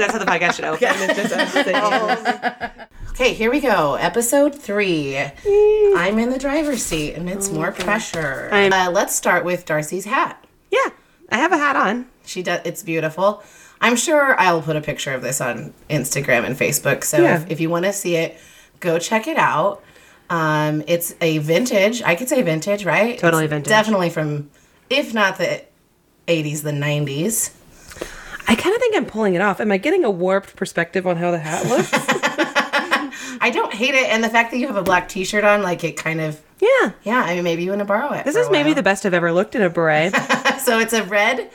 That's how the podcast should open. Just Okay, here we go. Episode three. I'm in the driver's seat, and it's more pressure. Uh, let's start with Darcy's hat. yeah, I have a hat on. She does. It's beautiful. I'm sure I'll put a picture of this on Instagram and Facebook. So Yeah. if, if you want to see it, go check it out. Um, it's a vintage. I could say vintage, right? Totally It's vintage. Definitely from, if not the 80s, the 90s. I kind of think I'm pulling it off. Am I getting a warped perspective on how the hat looks? I don't hate it, and the fact that you have a black T-shirt on, like it kind of. yeah. Yeah, I mean, maybe you want to borrow it. This is maybe the best I've ever looked in a beret. So it's a red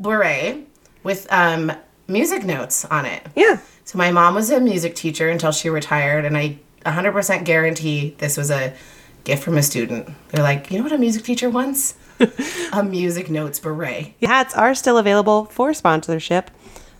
beret with um, music notes on it. yeah. So my mom was a music teacher until she retired, and I 100% guarantee this was a gift from a student. They're like, you know what a music teacher wants? a music notes beret. Hats are still available for sponsorship.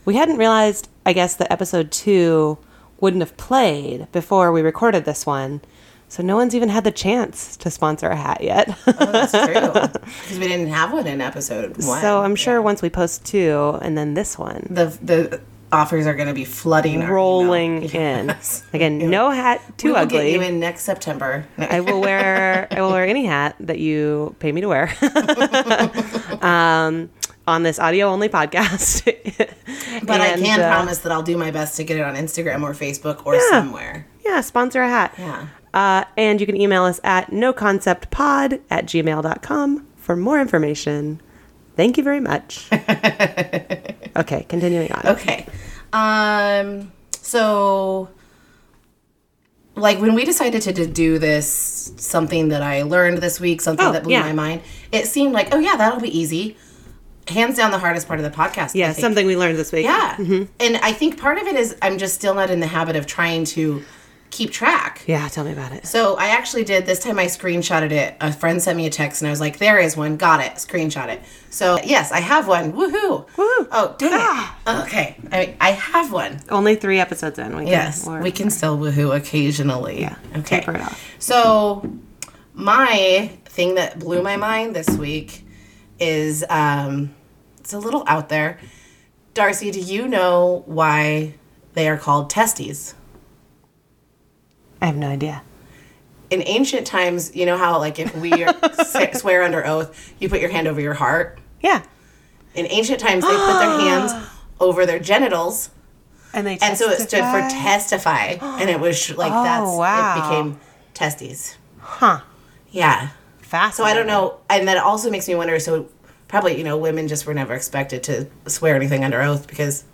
We hadn't realized, I guess, that episode two wouldn't have played before we recorded this one. So no one's even had the chance to sponsor a hat yet. Oh, that's true. Because we didn't have one in episode one. so I'm sure once we post two and then this one, the the offers are going to be flooding, rolling in. Yes. Again, no hat too we will ugly. get you in next September. I will wear I will wear any hat that you pay me to wear. um, on this audio only podcast. but I can uh, promise that I'll do my best to get it on Instagram or Facebook or Yeah. somewhere. Yeah, sponsor a hat. Yeah. Uh, and you can email us at noconceptpod at gmail.com for more information. Thank you very much. okay, continuing on. Okay. Um so like when we decided to, to do this something that I learned this week, something Oh, that blew yeah. my mind, it seemed like, oh yeah, that'll be easy. Hands down the hardest part of the podcast. Yeah, something we learned this week. Yeah. And I think part of it is I'm just still not in the habit of trying to keep track. Yeah, tell me about it. So I actually did this time I screenshotted it. A friend sent me a text and I was like, there is one, got it, screenshot it. So yes, I have one. Woohoo. Woohoo. Oh, dang Ah. it. Okay. I, I have one. Only three episodes in. We can, Yes, we're- we can still woohoo occasionally. Yeah, Okay. taper it off. So my thing that blew my mind this week is um it's a little out there. Darcy, do you know why they are called testes? I have no idea. In ancient times, you know how like if we swear under oath, you put your hand over your heart. Yeah. In ancient times, they put their hands over their genitals, And they and so it stood for testify? testify, and it was sh- like Oh, that's wow. it became testes. Huh. Yeah. Fascinating. So I don't know, and that also makes me wonder. So probably you know women just were never expected to swear anything under oath because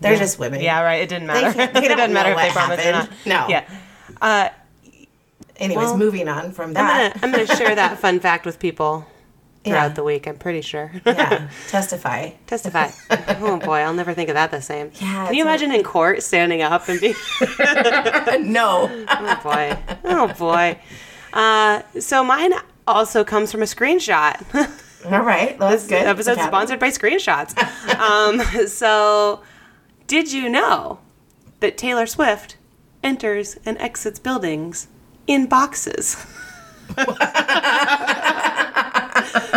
they're just women. Yeah, right. It didn't matter. can't- they it doesn't matter if they what promise or not. No. Yeah. Uh, Anyways, Well, moving on from that. I'm gonna share that fun fact with people throughout Yeah. the week. I'm pretty sure. yeah, testify. Testify. oh boy, I'll never think of that the same. Yeah, Can you it's a- imagine in court standing up and being? no. oh boy. Oh boy. Uh, so mine also comes from a screenshot. All right, that's this good. Episode sponsored by screenshots. um, so, did you know that Taylor Swift enters and exits buildings in boxes?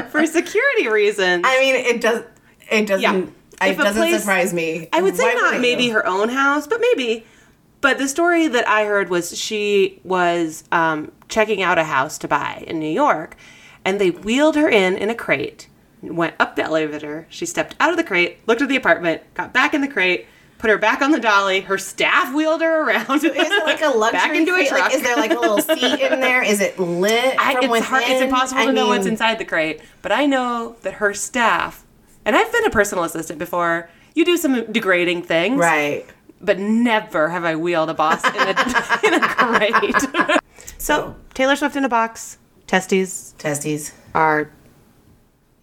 For security reasons. I mean, it does. It doesn't. Yeah. It doesn't place- surprise me. I would say Why not wouldn't maybe her own house, but maybe. But the story that I heard was she was um, checking out a house to buy in New York, and they wheeled her in in a crate, went up the elevator. She stepped out of the crate, looked at the apartment, got back in the crate, put her back on the dolly. Her staff wheeled her around. Is it like a luxury? back into a crate? truck? Like, is there like a little seat in there? Is it lit I, from it's within? hard. It's impossible I to know what's inside the crate, but I know that her staff, and I've been a personal assistant before. You do some degrading things, Right. but never have I wheeled a boss in a, in a crate. so Taylor Swift in a box. Testes Testes. are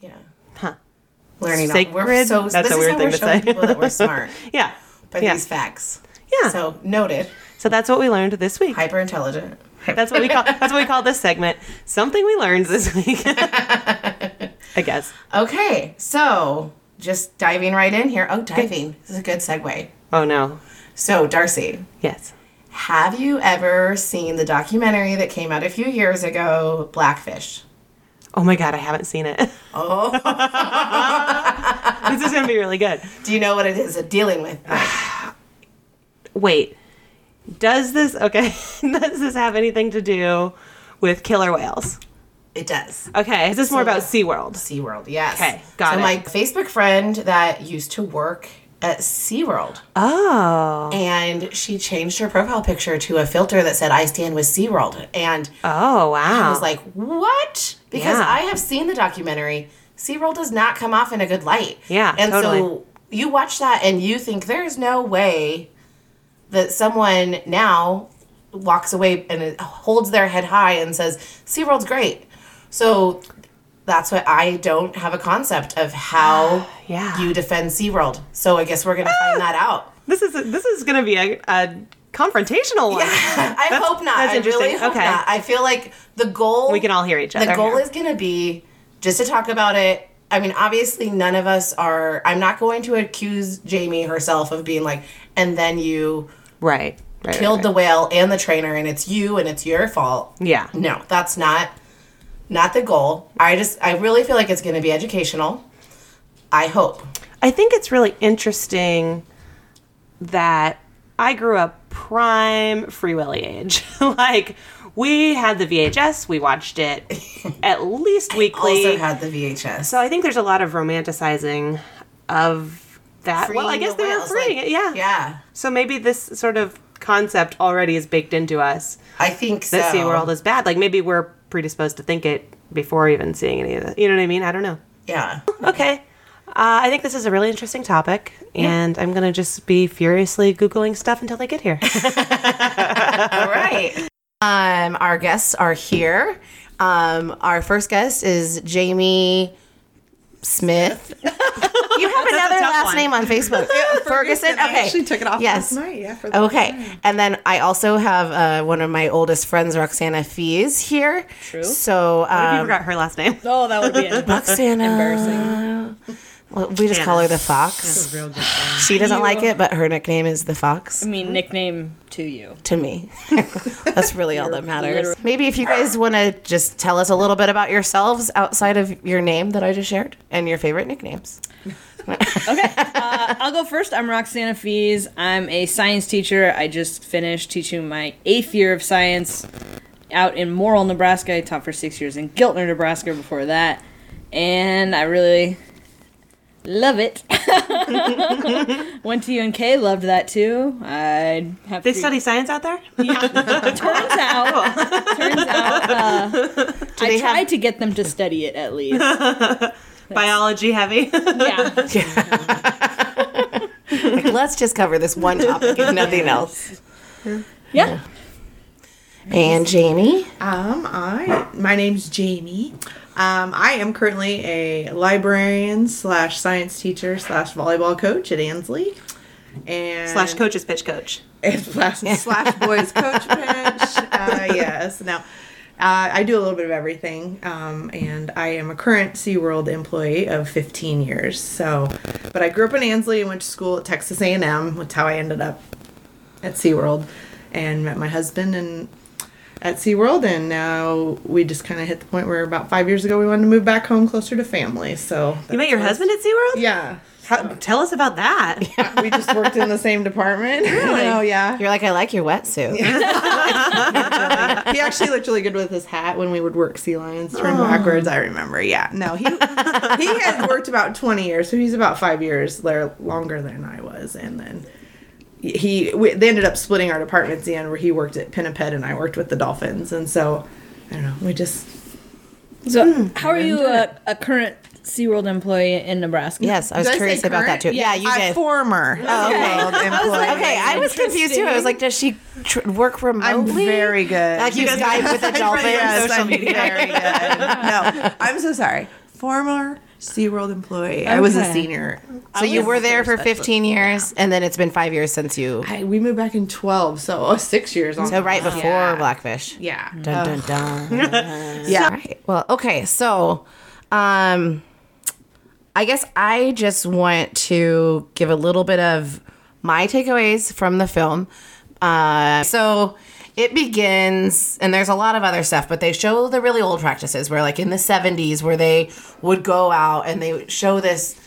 Yeah. huh. Learning. all- Sacred? We're so. That's this a is weird thing to say. people that we're smart Yeah. By yeah. these facts. Yeah. So noted. So that's what we learned this week. Hyper intelligent. That's what we call that's what we call this segment. Something we learned this week. I guess. Okay, so just diving right in here. Oh, diving. This is a good segue. Oh no. So, Darcy, Yes. have you ever seen the documentary that came out a few years ago, Blackfish? Oh my god, I haven't seen it. Oh. this is gonna be really good. Do you know what it is dealing with? Wait, does this okay? does this have anything to do with killer whales? It does. Okay, is this more So- about SeaWorld? SeaWorld, yes. Okay, got so it. my Facebook friend that used to work at SeaWorld Oh, and she changed her profile picture to a filter that said I stand with SeaWorld and oh wow! I was like, "What?" Because Yeah. I have seen the documentary. SeaWorld does not come off in a good light. Yeah, And totally. so you watch that and you think there's no way that someone now walks away and holds their head high and says, SeaWorld's great. So that's what I don't have a concept of how Yeah. you defend SeaWorld. So I guess we're going to ah! find that out. this is this is gonna be a, a confrontational one. I hope not. that's I really interesting. hope Okay. not. I feel like the goal We can all hear each other. the goal is going to be just to talk about it. I mean, obviously, none of us are. I'm not going to accuse Jamie herself of being like, and then you right. Right. killed right, the whale and the trainer, and it's you and it's your fault. Yeah. No, that's not not the goal. I just I really feel like it's going to be educational. I hope. I think it's really interesting that I grew up prime Free Willy age. like we had the VHS, we watched it at least weekly. Also had the VHS. so I think there's a lot of romanticizing of that. well, I guess the they were whales, freeing like- it. Yeah. yeah, So maybe this sort of concept already is baked into us I think so. that SeaWorld is bad. Like maybe we're predisposed to think it before even seeing any of it. You know what I mean? I don't know. Yeah. Okay. Uh, I think this is a really interesting topic, and I'm going to just be furiously Googling stuff until they get here. All right. Um, our guests are here. Um, our first guest is Jamie Smith. you have another tough last one. name on Facebook. Ferguson. I Okay. actually took it off Yes. last night. Yeah. For the Okay. And then I also have uh, one of my oldest friends, Roxana Fees, here. True. So, What if you um, forgot her last name? Oh, that would be it. Roxana. embarrassing. Well, we just call her the Fox. Real good. She doesn't You- like it, but her nickname is the Fox. I mean, nickname to you. to me. That's really all that matters. literally- Maybe if you guys want to just tell us a little bit about yourselves outside of your name that I just shared and your favorite nicknames. Okay, uh, I'll go first. I'm Roxana Fees. I'm a science teacher. I just finished teaching my eighth year of science out in Morrill, Nebraska. I taught for six years in Giltner, Nebraska before that. And I really love it. Went to UNK, loved that too. I have They three- study science out there? turns out, turns out, uh, I tried have- to get them to study it at least. Biology heavy? Yeah. Like, let's just cover this one topic and nothing else. Yeah. And Jamie, Um, I my name's Jamie. Um, I am currently a librarian slash science teacher slash volleyball coach at Ansley. And Slash coach's pitch coach. slash, slash boys coach pitch. Uh, yes. Now, uh, I do a little bit of everything, um, and I am a current SeaWorld employee of 15 years. So, but I grew up in Ansley and went to school at Texas A&M. That's how I ended up at SeaWorld, and met my husband and at SeaWorld, and now we just kind of hit the point where about five years ago we wanted to move back home closer to family. So You met your husband at SeaWorld? Yeah. How, tell us about that. Yeah, we just worked in the same department. Really? oh yeah. you're like, I like your wetsuit. he actually looked really good with his hat when we would work sea lions turned backwards. I remember. Yeah. No, he he had worked about twenty years, so he's about five years there longer than I was, and then he we, they ended up splitting our departments. The end where he worked at Pinniped and I worked with the Dolphins, and so I don't know. We just So, hmm, how are you a, a current SeaWorld employee in Nebraska? Yes, I was Did I say curious about that too. Yeah, you a did. former SeaWorld employee. okay, I was confused too. I was like, does she tr- work I'm very good. Like you Skype with the dolphins. Yes, social I'm media. very good. No, I'm so sorry. Former SeaWorld employee. I was a senior. So you were there for 15 years, and then it's been five years since you. I, we moved back in 12, so oh, six years. So right before Yeah. Blackfish. Yeah. Dun, dun, dun. Yeah. All right. Well, okay. So, um, I guess I just want to give a little bit of my takeaways from the film. Uh, so it begins, and there's a lot of other stuff, but they show the really old practices where, like in the 70s, where they would go out and they would show this,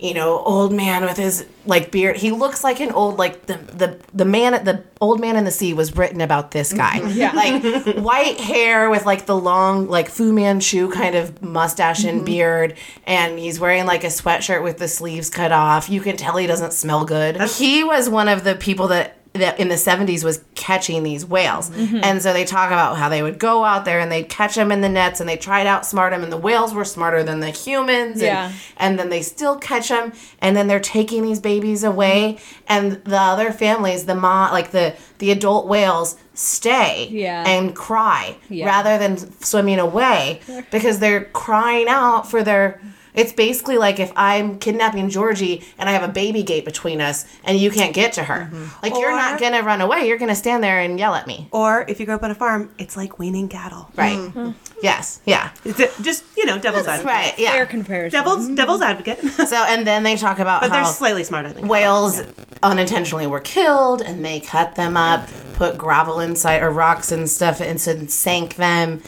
you know, old man with his like beard. He looks like an old like the the the man at the old man in the sea was written about this guy. Yeah. Like white hair with like the long like Fu Manchu kind of mustache and mm-hmm. beard and he's wearing like a sweatshirt with the sleeves cut off. You can tell he doesn't smell good. He was one of the people that that in the 70s was catching these whales. Mm-hmm. And so they talk about how they would go out there and they'd catch them in the nets and they tried to outsmart them and the whales were smarter than the humans. and- Yeah. and then they still catch them and then they're taking these babies away mm-hmm. and the other families the mom like the the adult whales stay Yeah. and cry Yeah. rather than swimming away because they're crying out for their it's basically like if I'm kidnapping Georgie and I have a baby gate between us and you can't get to her. Mm-hmm. Like you're not gonna run away, you're gonna stand there and yell at me. Or if you grow up on a farm, it's like weaning cattle. Right. Mm. Hmm. Yes. Yeah. It's a- just you know, devil's advocate. Right. Yeah. Fair comparison. Devil's hmm. devil's advocate. So and then they talk about but how they're slightly smarter than whales unintentionally were killed and they cut them up put gravel inside or rocks and stuff and so sank them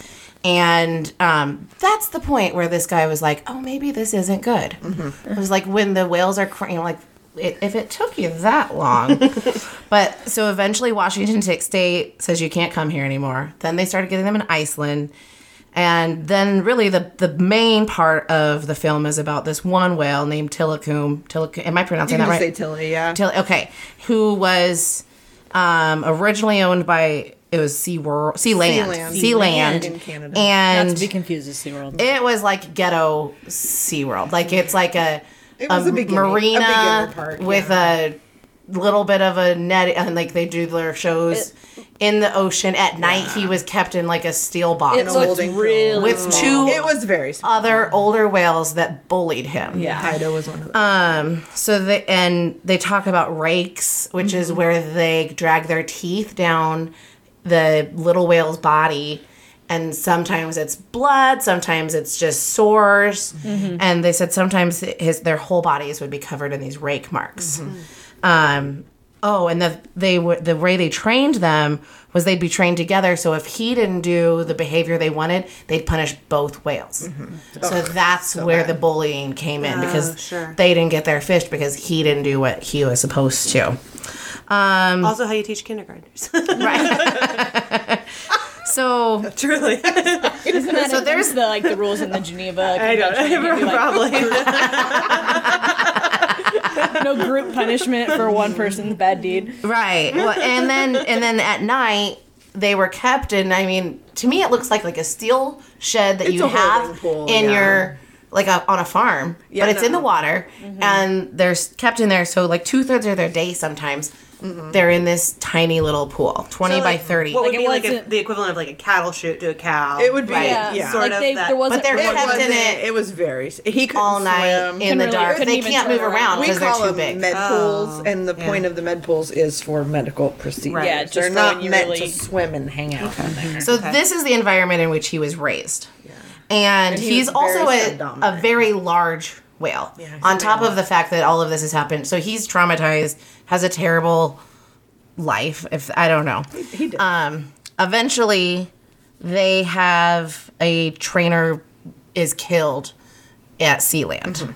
and um, that's the point where this guy was like oh maybe this isn't good it was like when the whales are crying like it, if it took you that long but so eventually washington state says you can't come here anymore then they started getting them in iceland and then really the the main part of the film is about this one whale named Tilikum. Tilikum am I pronouncing You that right? say Tilly, yeah. Till, okay, who was um, originally owned by it was Sea World, Sea Land, Sealand. Sea Land In Canada. Not and to be confused with SeaWorld. it was like ghetto Sea World. Like it's like a, It was a a marina beginner part, with a little bit of a net, and like they do their shows in the ocean at night. He was kept in like a steel box It looked holding really with small. two It was very small. other older whales that bullied him. Yeah. Haida was one of them. Um, so they and they talk about rakes, which is where they drag their teeth down the little whale's body. And sometimes it's blood, sometimes it's just sores. And they said sometimes his their whole bodies would be covered in these rake marks. Um, oh, and the they were the way they trained them was they'd be trained together. So if he didn't do the behavior they wanted, they'd punish both whales. So that's where the bullying came in because sure. they didn't get their fish because he didn't do what he was supposed to. Um, Also, how you teach kindergartners. right. so Truly. So so there's- the like the rules in the Geneva I don't know. Like, Probably. no group punishment for one person's bad deed. right, well, and then and then at night they were kept and I mean, to me, it looks like like a steel shed that It's you have pool, in yeah. your like a, on a farm, Yeah, but it's in the water, mm-hmm. and they're kept in there. So like two thirds of their day sometimes. Mm-hmm. They're in this tiny little pool, twenty So, by thirty. What would Like, it be like a, the equivalent of like a cattle chute to a cow? It would be Right. Yeah, yeah. Sort like of they, that- there wasn't. But they're really- kept in wasn't. it It was very. He couldn't all night swim. in the Couldn't really- dark. They can't move around around. we because they're call too them big. med oh, pools, and the yeah. point of the med pools is for medical procedures. Yeah, just They're not meant really- to swim and hang out in there. So this is the environment in which he was raised. And, And he's also a, a very large whale. he's on top of the fact that all of this has happened. So he's traumatized, has a terrible life, if I don't know. he did. Um eventually they have a trainer is killed at Sealand. Mm-hmm.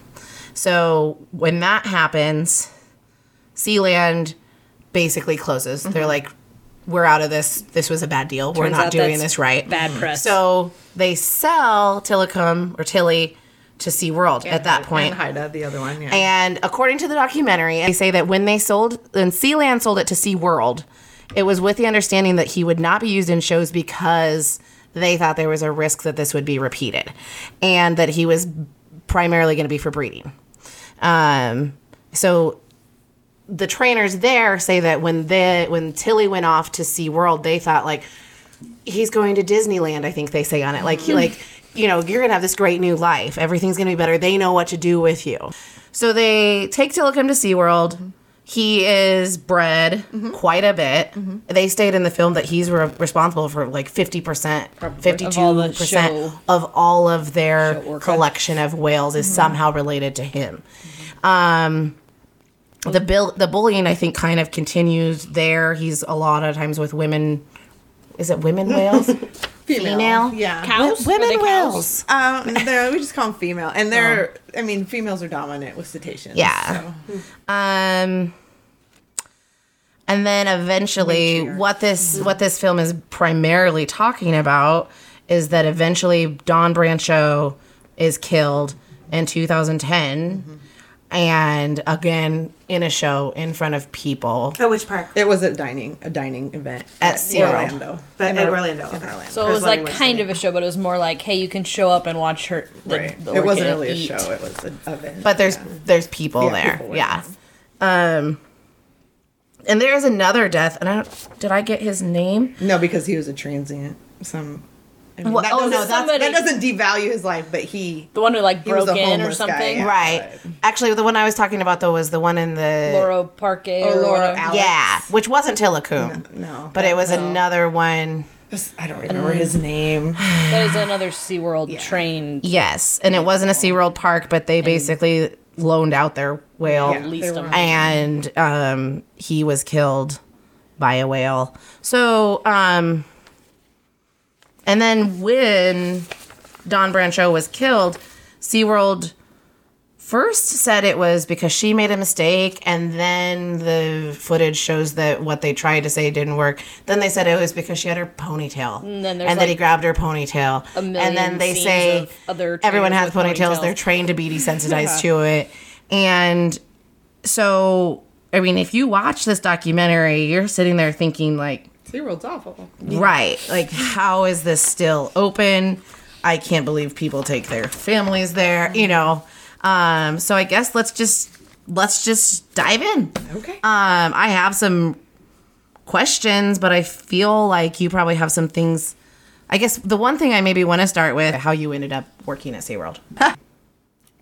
So when that happens, Sealand basically closes. They're Mm-hmm. like, we're out of this. This was a bad deal. we're not doing this right. Bad press. So they sell Tilikum or Tilly to SeaWorld at that point. And Haida, the other one. Yeah. And according to the documentary, they say that when they sold, when Sealand sold it to SeaWorld, it was with the understanding that he would not be used in shows because they thought there was a risk that this would be repeated and that he was primarily going to be for breeding. Um, so the trainers there say that when the when Tilly went off to SeaWorld, they thought like he's going to Disneyland, I think they say on it. Like he like, you know, you're gonna have this great new life. Everything's gonna be better. They know what to do with you. So they take Tilikum to SeaWorld. He is bred quite a bit. Mm-hmm. They state in the film that he's re- responsible for like 50%, 52% show- of all of their collection of whales is mm-hmm. somehow related to him. Mm-hmm. Um, the bill, the bullying, I think, kind of continues there. He's a lot of times with women. Is it women whales? Female? Yeah. Cows? Women Are cows? whales. Um, they're- we just call them female, and they're. I mean, females are dominant with cetaceans. Yeah. so- Um, and then eventually, Matriarch. what this what this film is primarily talking about is that eventually Dawn Brancheau is killed in 2010, and again in a show in front of people. At which park? It was a dining a dining event At SeaWorld. Orlando. But In in Or- Orlando. in okay. Orlando. So it was like was kind saying. of a show, but it was more like, hey, you can show up and watch her. The, right. the It wasn't orchid really a eat. show. It was an event. But there's yeah. there's people Yeah, there. people yeah. Um, and there is another death, and I don't. Did I get his name? no, because he was a transient. Some. I mean, What- that oh, no, doesn't- that doesn't devalue his life, but he. The one who like He was broke in or homeless guy, something. yeah. Right. Actually, the one I was talking about though was the one in the Loro Parque. Oh, or Laura whatever. Alex. Yeah, which wasn't Tilikum, No, but it was No. another one. I don't remember his name. That is another SeaWorld train. Yes, and it wasn't a SeaWorld park, but they basically loaned out their whale, Yeah, leased them. and um, he was killed by a whale. So, um, and then when Dawn Brancheau was killed, SeaWorld first said it was because she made a mistake, and then the footage shows that what they tried to say didn't work. Then they said it was because she had her ponytail, and then then, there's, he grabbed her ponytail, a and then they say other everyone has ponytails. ponytails. They're trained to be desensitized to it, and so I mean, if you watch this documentary, you're sitting there thinking like, SeaWorld's awful. right, like how is this still open? I can't believe people take their families there, you know. Um, so I guess let's just let's just dive in. Okay. Um, I have some questions, but I feel like you probably have some things. I guess the one thing I maybe want to start with how you ended up working at SeaWorld.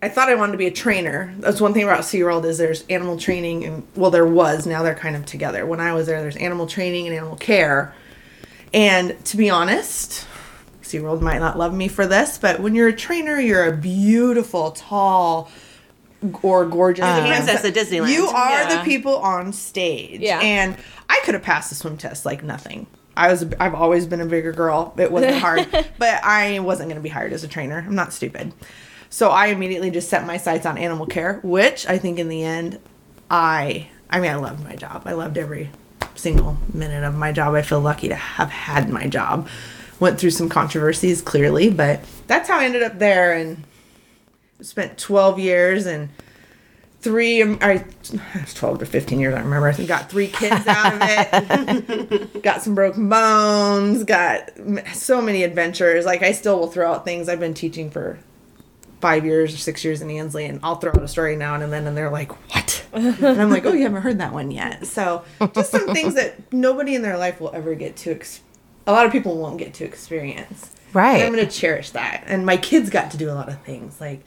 I thought I wanted to be a trainer. That's one thing about SeaWorld is there's animal training and well there was, now they're kind of together. When I was there there's animal training and animal care. And to be honest, SeaWorld might not love me for this, but when you're a trainer, you're a beautiful, tall or gorgeous princess at Disneyland. You are Yeah. the people on stage. Yeah. And I could have passed the swim test like nothing. I was I've always been a bigger girl. It wasn't hard, but I wasn't going to be hired as a trainer. I'm not stupid. So I immediately just set my sights on animal care, which I think in the end I I mean I loved my job. I loved every single minute of my job. I feel lucky to have had my job. Went through some controversies clearly, but that's how I ended up there and spent 12 years and three um, I 12 to 15 years I remember I got three kids out of it got some broken bones got so many adventures like I still will throw out things I've been teaching for five years or six years in Ansley and I'll throw out a story now and then and they're like what and I'm like oh you haven't heard that one yet so just some things that nobody in their life will ever get to ex- a lot of people won't get to experience Right. and I'm gonna cherish that. And my kids got to do a lot of things. Like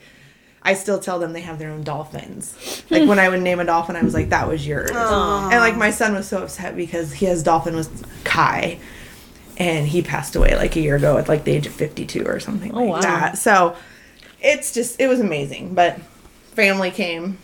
I still tell them they have their own dolphins. Like when I would name a dolphin, I was like, "That was yours." And like my son was so upset because his dolphin was Kai, and he passed away like a year ago at like the age of 52 or something oh, like wow. that. So it's just it was amazing. But family came.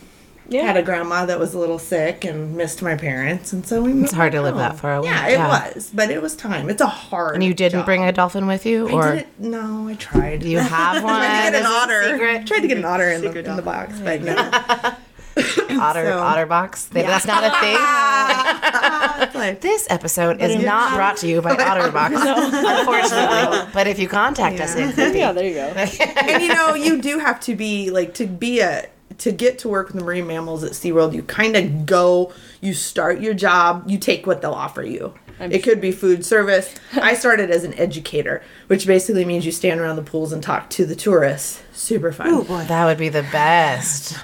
Yeah. Had a grandma that was a little sick and missed my parents, and so we. Moved It's hard to live that far away. Yeah, it was, but it was time. It's a hard. And you didn't job. bring a dolphin with you, I or didn't. No, I tried. do you have one? tried to get an otter. secret? Tried to get an otter in the, in the box, but no. Otter So- otter box. They- That's not a thing. This episode is not brought to you by OtterBox, unfortunately. But if you contact us, it could be. Yeah, there you go. and you know, you do have to be like to be a to get to work with the marine mammals at SeaWorld, you kind of go, you start your job, you take what they'll offer you. it could be food service. I started as an educator, which basically means you stand around the pools and talk to the tourists. Super fun. Ooh, boy. That would be the best.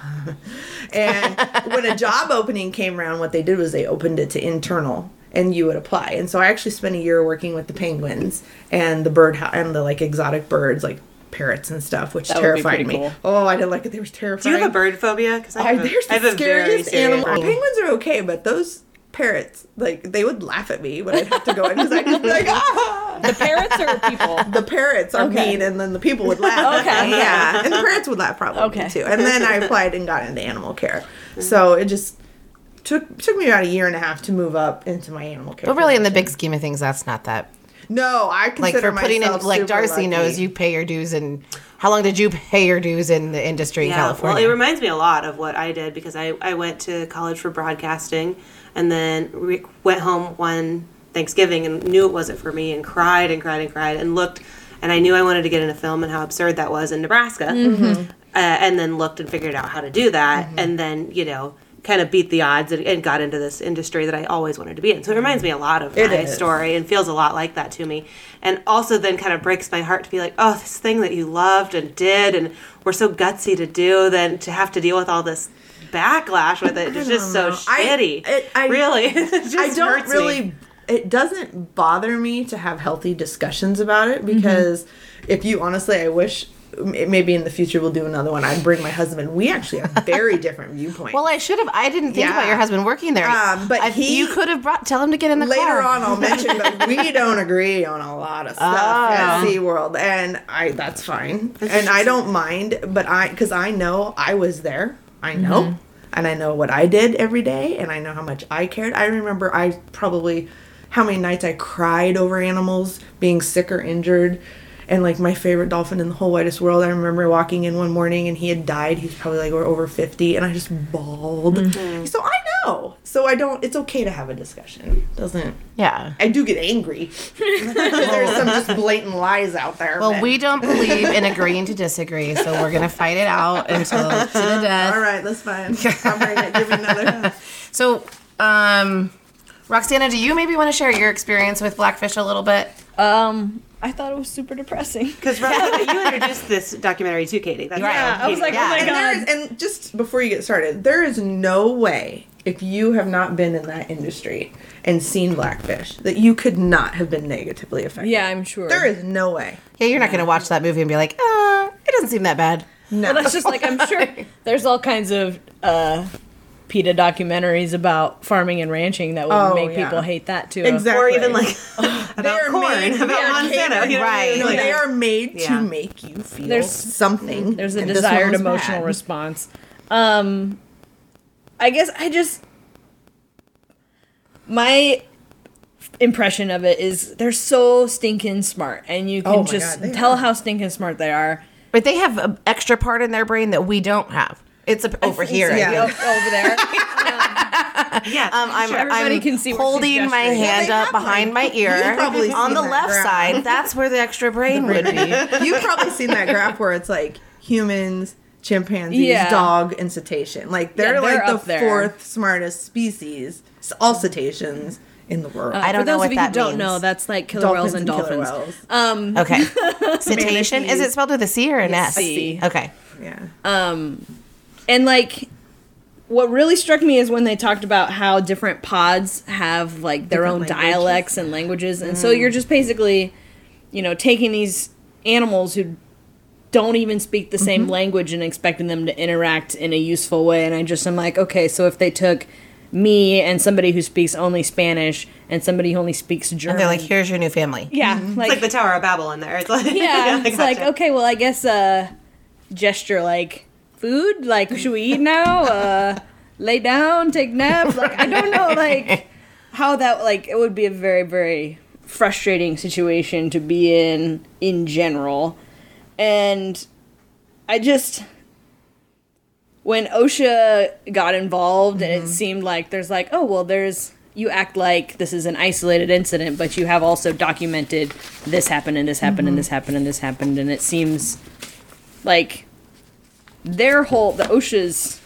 And when a job opening came around, what they did was they opened it to internal and you would apply. And so I actually spent a year working with the penguins and the bird and the like exotic birds like parrots and stuff, which That terrified me. cool. Oh, I didn't like it. They were terrifying. Do you have a bird phobia? Because I, they're I have the scariest animal. bird. Penguins are okay, but those parrots, like, they would laugh at me when I'd have to go in because I'd just be like, ah! The parrots or people? The parrots are Okay. mean, and then the people would laugh. Okay. yeah, and the parrots would laugh probably Okay. too. And then I applied and got into animal care. So it just took took me about a year and a half to move up into my animal care. But really, in the big scheme of things, that's not that. No, I consider Like for putting in, like Darcy lucky. knows, you pay your dues. And how long did you pay your dues in the industry in Yeah, well, California? it reminds me a lot of what I did because I, I went to college for broadcasting and then re- went home one Thanksgiving and knew it wasn't for me and cried and cried and cried and looked and I knew I wanted to get in a film and how absurd that was in Nebraska. Uh, and then looked and figured out how to do that and then, you know, kind of beat the odds and, and got into this industry that I always wanted to be in. So it reminds me a lot of It my is. story and feels a lot like that to me. And also then kind of breaks my heart to be like, oh, this thing that you loved and did and were so gutsy to do, then to have to deal with all this backlash with it. It's just so know. I- shitty. it- I- really. It just I don't hurts me. It doesn't bother me to have healthy discussions about it because if you honestly, I wish maybe in the future we'll do another one. I'd bring my husband. We actually have very different viewpoints. well, I should have. I didn't think Yeah. about your husband working there. Um, but I- he- you could have brought. Tell him to get in the car. Later car. on, I'll mention, but we don't agree on a lot of stuff at Oh. SeaWorld, and I that's fine, and I don't mind. But I, because I know I was there, I know, and I know what I did every day, and I know how much I cared. I remember I probably how many nights I cried over animals being sick or injured. And like my favorite dolphin in the whole widest world, I remember walking in one morning and he had died. He's probably like over fifty, and I just bawled. So I know. So I don't. It's okay to have a discussion. Doesn't Yeah. I do get angry. There's some just blatant lies out there. Well, but- we don't believe in agreeing to disagree, so we're gonna fight it out until to the death. All right, that's fine. It. Give me another. So, um, Roxana, do you maybe want to share your experience with Blackfish a little bit? Um, I thought it was super depressing. Because you introduced this documentary too, Katie. That's Right. Yeah, I was like, Yeah. oh my And, god. is, and just before you get started, there is no way if you have not been in that industry and seen Blackfish that you could not have been negatively affected. Yeah, I'm sure. There is no way. Yeah, you're not gonna watch that movie and be like, uh, it doesn't seem that bad. No. Well, that's just like I'm sure there's all kinds of uh, PETA documentaries about farming and ranching that would Oh, make yeah. people hate that too. Exactly. Or even like about are corn, made about yeah, Monsanto. You know? Right. No, Yeah. they are made Yeah. to make you feel There's- something. There's a and this one desired emotional bad. response. Um, I guess I just my impression of it is they're so stinking smart, and you can Oh just God, tell are. how stinking smart they are. But they have an extra part in their brain that we don't have. It's a, over here. It's Yeah. like, o- over there. Yeah, Um, I'm, Sure, everybody I'm can see holding my hand Yeah, up have behind my ear. You've probably on seen the that left graph. side, that's where the extra brain would be. You've probably seen that graph where it's like humans, chimpanzees, Yeah. dog, and cetacean. Like they're, Yeah, they're like the there. fourth smartest species, s- all cetaceans in the world. I don't For know those what of you that who don't means. know, that's like killer whales and killer dolphins. whales. Um, Okay. Cetacean. Is it spelled with a C or an S? C. Okay. yeah. Um, and like, what really struck me is when they talked about how different pods have like their Different own languages. dialects and languages, and so mm. you're just basically, you know, taking these animals who don't even speak the same mm-hmm. language and expecting them to interact in a useful way. And I just am like, okay, so if they took me and somebody who speaks only Spanish and somebody who only speaks German, And they're like, here's your new family. yeah, mm-hmm. It's like the Tower of Babel in there. It's like yeah, I it's like okay, well, I guess uh, gesture like food, like should we eat now? Uh, lay down, take naps. Like I don't know, like how that like it would be a very very frustrating situation to be in in general, and I just when OSHA got involved and it seemed like there's like oh well there's you act like this is an isolated incident but you have also documented this happened and this happened and this happened and this happened. And it seems like their whole the OSHA's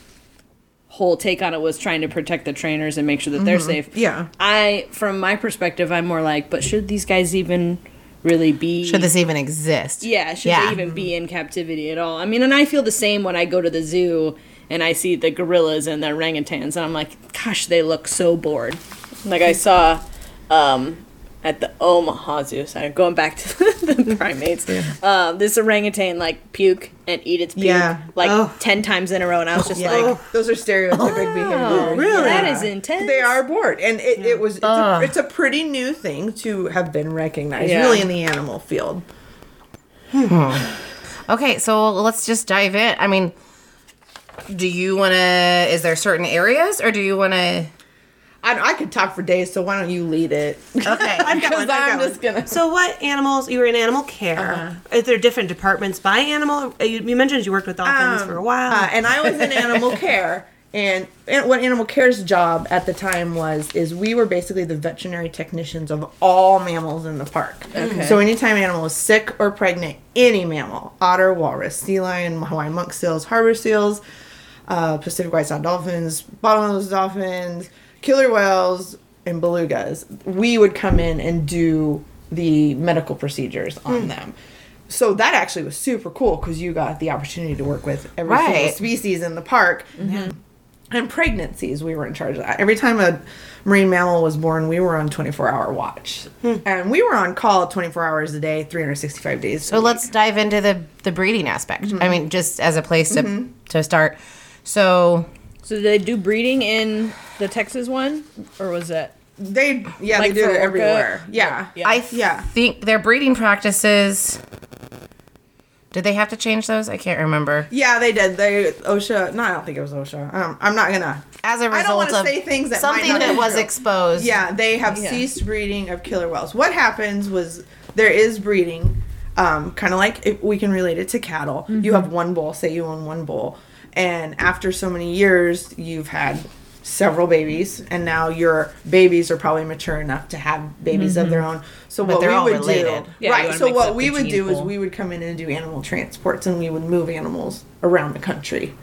whole take on it was trying to protect the trainers and make sure that they're safe. Yeah. I from my perspective I'm more like but should these guys even really be Should this even exist? yeah, should Yeah. they even be in captivity at all? I mean, and I feel the same when I go to the zoo and I see the gorillas and the orangutans, and I'm like, gosh, they look so bored. Like I saw um, at the Omaha Zoo, sorry, going back to the primates, um, this orangutan like puke and eat its puke Yeah. like Oh. ten times in a row, and I was just Yeah. like, those are stereotypic behavior. really? that is intense. They are bored, and it, it was it's a, it's a pretty new thing to have been recognized, Yeah. really, in the animal field. Okay, so let's just dive in. I mean, do you want to? Is there certain areas, or do you want to? I, I could talk for days, so why don't you lead it? Okay. I've got one. I'm just one. gonna- So, what animals? You were in animal care. Is there different departments by animal? uh, You, you mentioned you worked with dolphins for a while. Uh, and I was in animal care. And, and what animal care's job at the time was is we were basically the veterinary technicians of all mammals in the park. Okay. So anytime an animal was sick or pregnant, any mammal, otter, walrus, sea lion, Hawaiian monk seals, harbor seals, uh, Pacific white-sided dolphins, bottlenose dolphins, killer whales, and belugas, we would come in and do the medical procedures on hmm. them. So that actually was super cool because you got the opportunity to work with every single species in the park. Mm-hmm. And pregnancies, we were in charge of that. Every time a marine mammal was born, we were on 24 hour watch. Hmm. And we were on call 24 hours a day, 365 days. So let's dive into the the breeding aspect. I mm-hmm. mean, just as a place to mm-hmm. to start. So So did they do breeding in the Texas one, or was that They, yeah, Like they do it everywhere. Yeah. Yeah. I th- Yeah. think their breeding practices. Did they have to change those? I can't remember. Yeah, they did. They OSHA. No, I don't think it was OSHA. Um, I'm not gonna. As a I don't result wanna of say things that might something not that was true. exposed. Yeah, they have Yeah. ceased breeding of killer whales. What happens was there is breeding, um, kind of like if we can relate it to cattle. You have one bull. Say you own one bull, and after so many years, you've had several babies, and now your babies are probably mature enough to have babies of their mm-hmm. own. So what they're we all would related. do, Yeah, right? So what we would gene do is we would come in and do animal transports, and we would move animals around the country.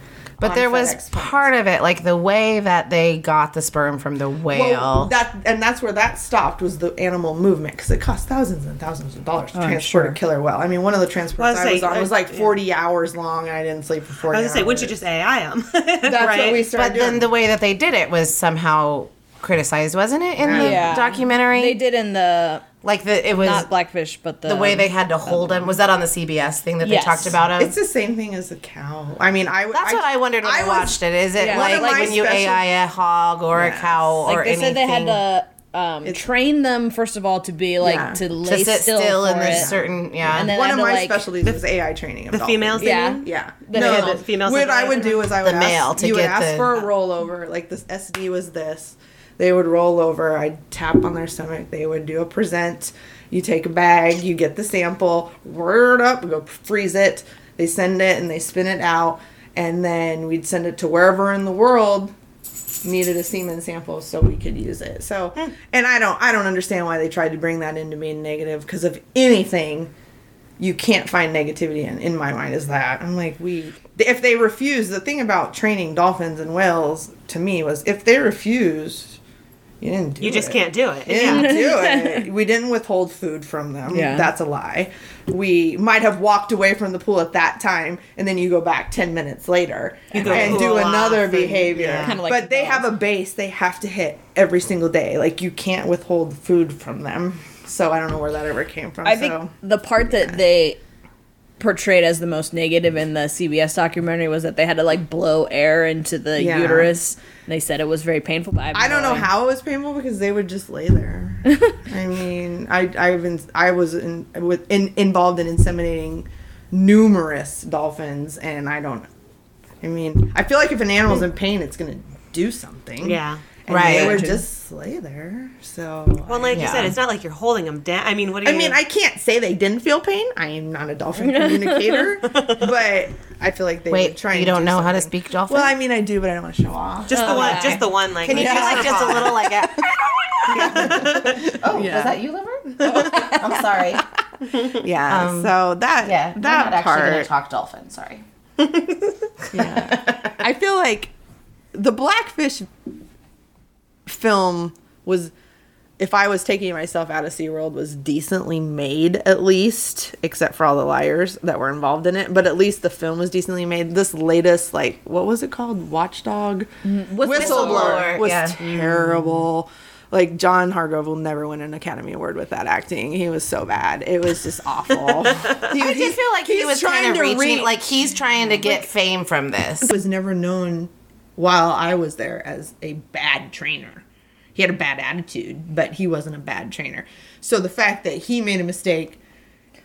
But there was FedEx planes. part of it, like the way that they got the sperm from the whale. Well, that and that's where that stopped was the animal movement because it cost thousands and thousands of dollars to I'm transport sure. a killer whale. I mean, one of the transports Well, I I was was saying, on was uh, like yeah. forty hours long, and I didn't sleep for forty. I was gonna say, hours. wouldn't you just AI them? That's what we started but doing. then the way that they did it was somehow criticized, wasn't it, in the Yeah. documentary? they did in the like the it was not Blackfish, but the the way they had to hold him. Was that on the CBS thing that Yes. they talked about? Him? it's the same thing as a cow. I mean, I That's what I wondered when I, was- watched it. Is it Yeah. like, like when you AI a hog or a Yes. cow like or they anything? said they had to um, train them first of all to be like Yeah. to to sit still, still, in for this it. certain yeah. And then- One had of to, my like- specialties was AI training of the dolphins. females, Yeah. mean? Yeah. The- no, yeah, the females What I would do is I would The ask, male to you would ask the- for a rollover. Like this SD was this. They would roll over. I'd tap on their stomach. They would do a present. You take a bag. You get the sample. It up. Go freeze it. They send it and they spin it out. And then we'd send it to wherever in the world needed a semen sample so we could use it. So, hmm. and I don't, I don't understand why they tried to bring that into being negative. Because if anything, you can't find negativity in, in my mind is that i'm like we if they refuse the thing about training dolphins and whales to me was if they refuse you didn't do You just it. can't do it. You Yeah. didn't do it. We didn't withhold food from them. Yeah. That's a lie. We might have walked away from the pool at that time, and then you go back 10 minutes later go and do cool off another and- behavior. yeah. Kinda like but they dogs. have a base they have to hit every single day. Like, you can't withhold food from them. So I don't know where that ever came from. I think so. the part that they portrayed as the most negative in the CBS documentary was that they had to like blow air into the Yeah. uterus. And they said it was very painful. But I, I don't no know how it was painful because they would just lay there. I mean, I I've been I was in, with in, involved in inseminating numerous dolphins, and I don't. I mean, I feel like if an animal's in pain, it's gonna do something. Yeah. And Right. They were just lay there. So. Well, like you said, it's not like you're holding them down. I mean, what do you? I mean, I can't say they didn't feel pain. I am not a dolphin communicator, but I feel like they were Wait, trying. you don't do know how to speak dolphin? Well, I mean, I do, but I don't want to show off. just the Oh, one, okay. just the one. Like, Can you do like just a little like a? oh, Yeah. was that you, liver? Oh, I'm sorry. Yeah. Um, so that Yeah, that we're not actually part. gonna talk dolphin. Sorry. yeah. I feel like the Blackfish film was if I was taking myself out of SeaWorld was decently made at least, except for all the liars that were involved in it. But at least the film was decently made. This latest, like, what was it called? Watchdog? Mm, Whistleblower, was yeah. terrible. Like John Hargrove will never win an Academy Award with that acting. He was so bad. It was just awful. He- I did feel like he was trying kind of to reaching, reach- like he's trying to get fame from this. was never known while I was there as a bad trainer. He had a bad attitude, but he wasn't a bad trainer. So the fact that he made a mistake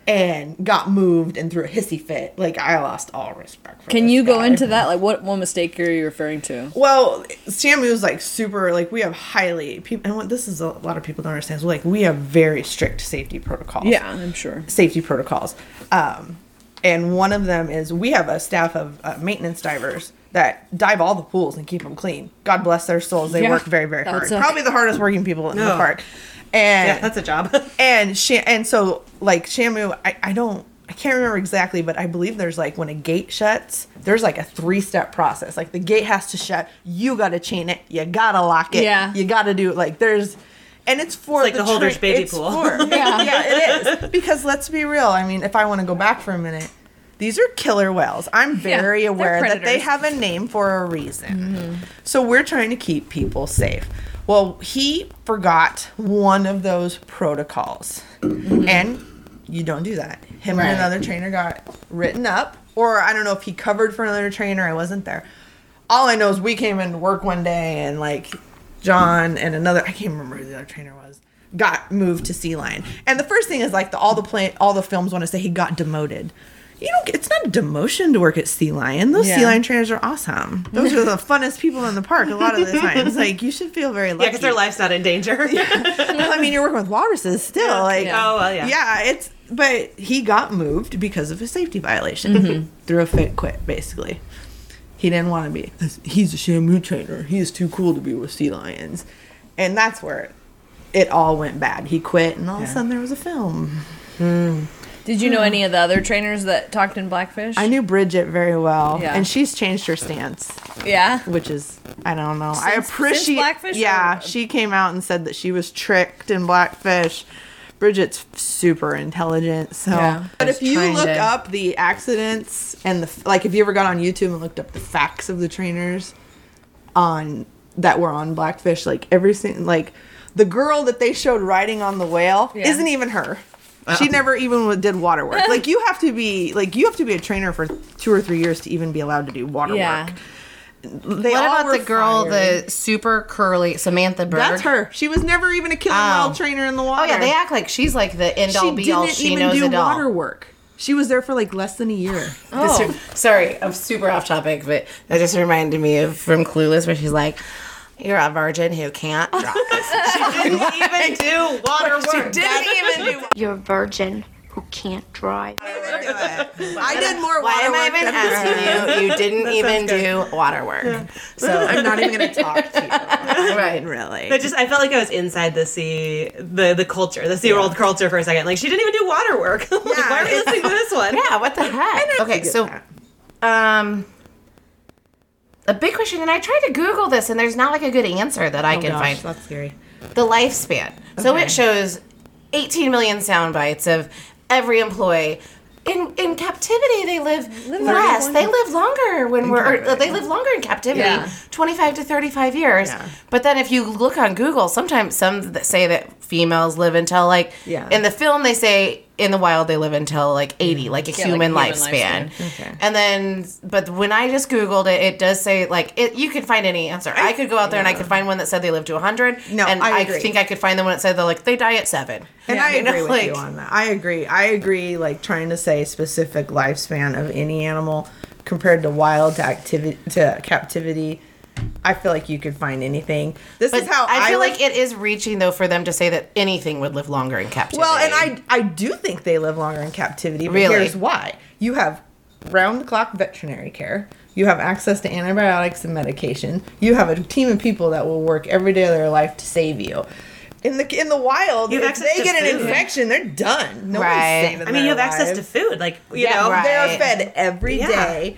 and got moved and threw a hissy fit. Like I lost all respect for Can you go guy. into that? Like, what what mistake are you referring to? Well, Shamu's like super like we have highly people and what this is a lot of people don't understand is like we have very strict safety protocols. Yeah, I'm sure. Safety protocols. Um and one of them is we have a staff of uh, maintenance divers that dive all the pools and keep them clean. God bless their souls. They Yeah, work very very hard. that's a- Probably the hardest working people in the park. And Yeah, that's a job. and Sha- and so like Shamu, I, I don't I can't remember exactly, but I believe there's like when a gate shuts, there's like a three step process. Like the gate has to shut, you gotta chain it, you gotta lock it, Yeah. you gotta do it. like there's and it's for like the Holders baby it's pool. for- Yeah. yeah, it is because let's be real. I mean, if I want to go back for a minute, these are killer whales. I'm very they're aware that they have a name for a reason. Mm-hmm. So we're trying to keep people safe. Well, he forgot one of those protocols. Mm-hmm. And you don't do that. Him Right. and another trainer got written up, or I don't know if he covered for another trainer. I wasn't there. All I know is we came into work one day and like John and another I can't remember who the other trainer was got moved to Sea Lion. And the first thing is like the all the play all the films want to say he got demoted. You don't it's not a demotion to work at Sea Lion. Those Sea Lion trainers are awesome. Those are the funnest people in the park a lot of the times. Like you should feel very lucky. Yeah, because their life's not in danger. well, I mean, you're working with walruses still. Like, Oh, well, yeah. yeah, it's. But he got moved because of a safety violation. Mm-hmm. Through a fit, quit basically. He didn't want to be. He's a Shamu trainer. He is too cool to be with sea lions, and that's where it all went bad. He quit, and all of a sudden there was a film. Hmm. Did you know hmm. any of the other trainers that talked in Blackfish? I knew Bridget very well, Yeah. and she's changed her stance. Yeah. which is I don't know. I Since- since appreciate Blackfish Yeah, or- she came out and said that she was tricked in Blackfish. Bridget's super intelligent, so. Yeah. But if you look to- up the accidents and the like, if you ever got on YouTube and looked up the facts of the trainers on that were on Blackfish, like every single like the girl that they showed riding on the whale Yeah. isn't even her. She never even did water work. like you have to be like you have to be a trainer for two or three years to even be allowed to do water Yeah. work. They What all about the girl, fired. the super curly Samantha Berg? That's her. She was never even a killing Oh. wild trainer in the water. Oh yeah, they act like she's like the end all She be all. didn't She even knows do it all. water work. She was there for like less than a year. This- oh. sorry, I'm super off topic, but that just reminded me of from Clueless, where she's like, "You're a virgin who can't drive." She didn't even do water work. She didn't even do. You're a virgin who can't drive. I did more Why water Why am I even asking you? You didn't even do water work, so I'm not even going to talk to you. right. Really. But just I felt like I was inside the sea, the the culture, the SeaWorld culture for a second. Like she didn't even do water work. Yeah, why are we listening to this one? Yeah, what the heck? Okay, so um, a big question, and I tried to Google this, and there's not like a good answer that I oh, can find. that's scary. the lifespan. So it shows 18 million sound bites of every employee. In in captivity, they live less. They live longer when we're. Or, they live longer in captivity, Yeah. 25 to 35 years. Yeah. But then if you look on Google, sometimes some that say that females live until like. Yeah. In the film, they say in the wild they live until like 80, like a like a human, human lifespan. lifespan. Okay. And then, but when I just Googled it, it does say like it. You could find any answer. I, could go out there and I could find one that said they live to 100. No, and I I, agree. think I could find the one that said they're like they die at seven. And I You know, agree with like- you on that. I agree. I agree. Like trying to say specific lifespan of any animal compared to wild to activity to captivity. I feel like you could find anything. This But is how I feel look- like it is reaching though for them to say that anything would live longer in captivity. Well, and I I do think they live longer in captivity. But Really? here's why: you have round the clock veterinary care. You have access to antibiotics and medication. You have a team of people that will work every day of their life to save you. In the in the wild, You have if access they to get an infection, they're done. No Right. one's saving I mean, you have their access to food, like you Yeah, know. right. they're fed every Yeah. day.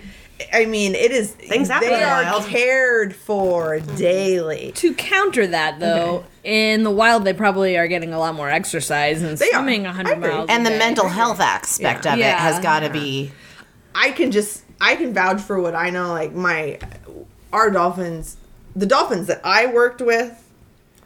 I mean, it is Things happen They are wild. cared for daily. To counter that, though, in the wild, they probably are getting a lot more exercise and They are. swimming I 100 miles. and a the day. mental health aspect of it has got to be. I can just I can vouch for what I know. Like my our dolphins, the dolphins that I worked with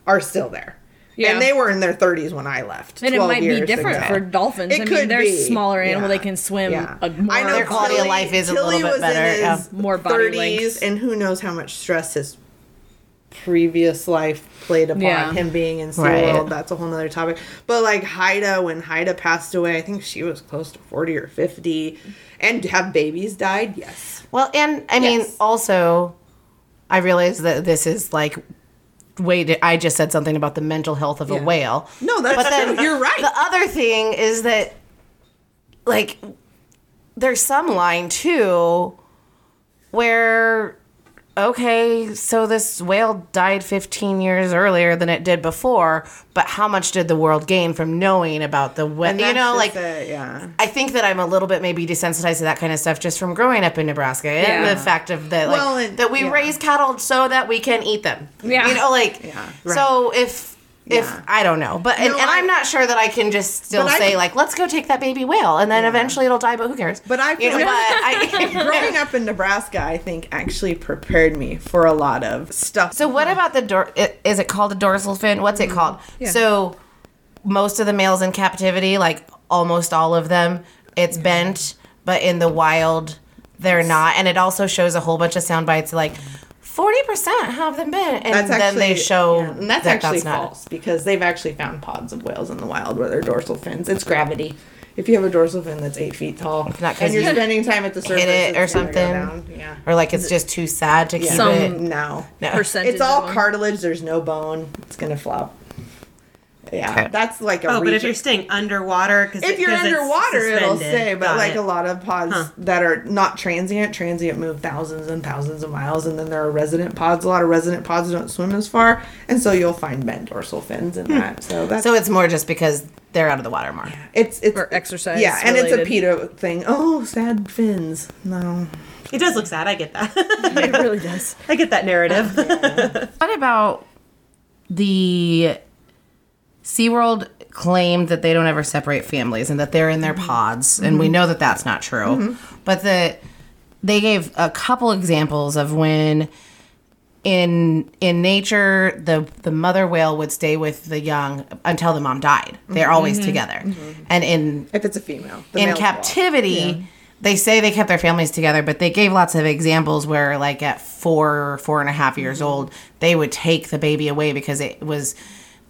are still there. Yeah. And they were in their 30s when I left. And it might be different ago. for dolphins. It I could mean, they're be. a smaller animal. Yeah. They can swim Yeah. a more. I know Their quality of life is a little bit was in better, his yeah. More body 30s, length. and who knows how much stress his previous life played upon Yeah. him being in SeaWorld. Right. That's a whole nother topic. But like Haida, when Haida passed away, I think she was close to 40 or 50. And have babies died? Yes. Well, and I mean, also, I realize that this is like, wait, I just said something about the mental health of a whale. No, that's But then. You're right. The other thing is that, like, there's some line too where, okay, so this whale died 15 years earlier than it did before, but how much did the world gain from knowing about the whale? You know, like, it, yeah. I think that I'm a little bit maybe desensitized to that kind of stuff just from growing up in Nebraska and the fact of that like Well, and- that we yeah. raise cattle so that we can eat them. Yeah. You know, like Yeah, so if if I don't know. But and, No, and I- I'm not sure that I can just still But I say like, let's go take that baby whale and then eventually it'll die, but who cares? But I you know, but I Growing up in Nebraska, I think actually prepared me for a lot of stuff. So what about the dor- is it called a dorsal fin? What's it mm-hmm. called? So most of the males in captivity, like almost all of them, it's bent, but in the wild they're not. And it also shows a whole bunch of sound bites like 40% have them bent and that's then actually they show yeah, and that's that actually that's not. false because they've actually found pods of whales in the wild where they're dorsal fins. It's gravity. If you have a dorsal fin that's eight feet tall not 'cause and you're you spending time at the surface, it or it's gonna go something. down. Yeah. Or like it's just too sad to keep Some- it. No. No. Percentage. It's all cartilage. There's no bone. It's gonna flop. Yeah, Okay. that's like a. Oh, but if you're staying underwater, because if you're underwater, it'll stay. But Got like it. a lot of pods Huh. that are not transient, transient move thousands and thousands of miles, and then there are resident pods. A lot of resident pods don't swim as far, and so you'll find bent dorsal fins in hmm. that. So that's So it's more just because they're out of the water more. it's it's Or exercise Yeah, and it's a related. PETA thing. Oh, sad fins. No, It does look sad. I get that. It really does. I get that narrative. What about the SeaWorld claimed that they don't ever separate families and that they're in their mm-hmm. pods, and mm-hmm. we know that that's not true. Mm-hmm. But that they gave a couple examples of when in in nature the the mother whale would stay with the young until the mom died. They're always together. And in if it's a female, the in males captivity they say they kept their families together but they gave lots of examples where like at four four and a half years Mm-hmm. old they would take the baby away because it was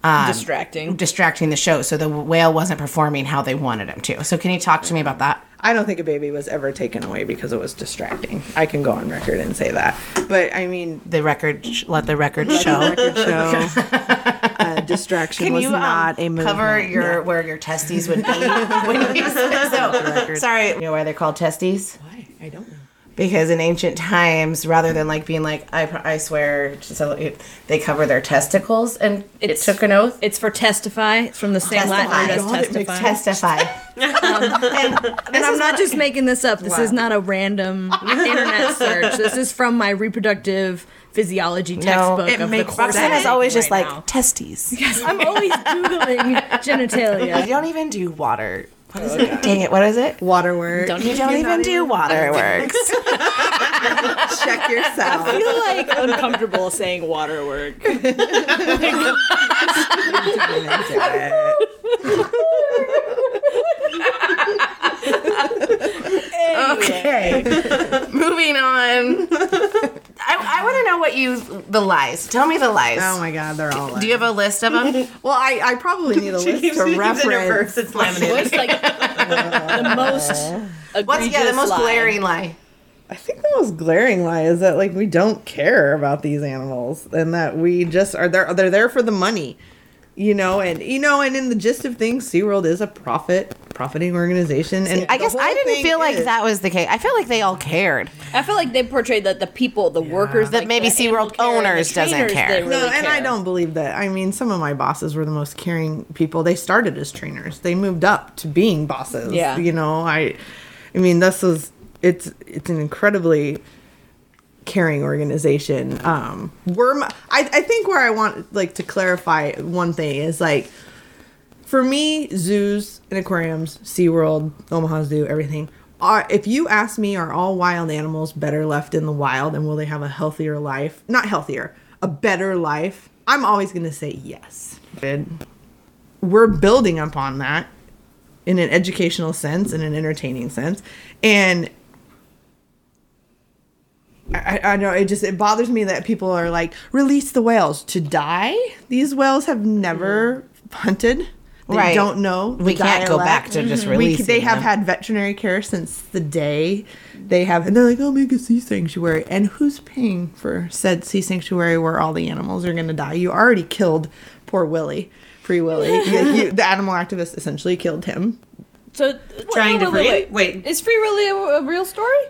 um, Distracting. distracting the show so the whale wasn't performing how they wanted him to so can you talk to me about that I don't think a baby was ever taken away because it was distracting. I can go on record and say that. But I mean, the record sh- let the record show the record show uh, distraction can was you um, not a movement. cover your where your testes would be when you so, sorry you know why they're called testes Why? I don't know. Because in ancient times, rather than like being like I, I swear, so it, they cover their testicles and It's- it took an oath. It's for testify. It's from the same Testify. Latin word as God, it testify. Testify. Um, and I'm not just making this up. This is not a random internet search. This is from my reproductive physiology textbook No, it of makes the course Roxanne I'm is always taking just right like now. testes. I'm always googling You genitalia. don't even do water. What is it? Dang it! What is it? Waterworks. Don't You don't even do waterworks. check yourself. I yourself. feel like uncomfortable saying waterwork. okay. Moving on. I, I want to know what you the lies. Tell me the lies. oh my god, they're all. do you have a list of them? Well, I, I probably need a list to it in reference. purse. It's laminated. What's like the most What's yeah the most lie? glaring lie? I think the most glaring lie is that like we don't care about these animals and that we just are there. They're there for the money, you know. And you know, and in the gist of things, SeaWorld is a profit profiting organization. And I guess I didn't feel like is- that was the case. I feel like they all cared. I feel like they portrayed that the people, the workers, That like maybe the SeaWorld animal care owners doesn't trainers, care. they No, really No, and I don't believe that. I mean, some of my bosses were the most caring people. They started as trainers. They moved up to being bosses. Yeah. You know, I I mean, this is it's it's an incredibly caring organization. Um we're I think where I want like to clarify one thing is like for me, zoos and aquariums, SeaWorld, Omaha Zoo, everything. Are, if you ask me, are all wild animals better left in the wild and will they have a healthier life? Not healthier, a better life? I'm always going to say yes. We're building upon that in an educational sense, in an entertaining sense. And I, I know it just it bothers me that people are like release the whales to die. These whales have never mm-hmm. hunted. They Right. don't know. the We can't go back to just We, releasing they have them. had veterinary care since the day they have, and they're like, "Oh, make a sea sanctuary." And who's paying for said sea sanctuary where all the animals are going to die? You already killed poor Willy, Free Willy. You- you- the animal activist essentially killed him. So Trying to wait, free- wait, wait. Is Free Willy a, a real story?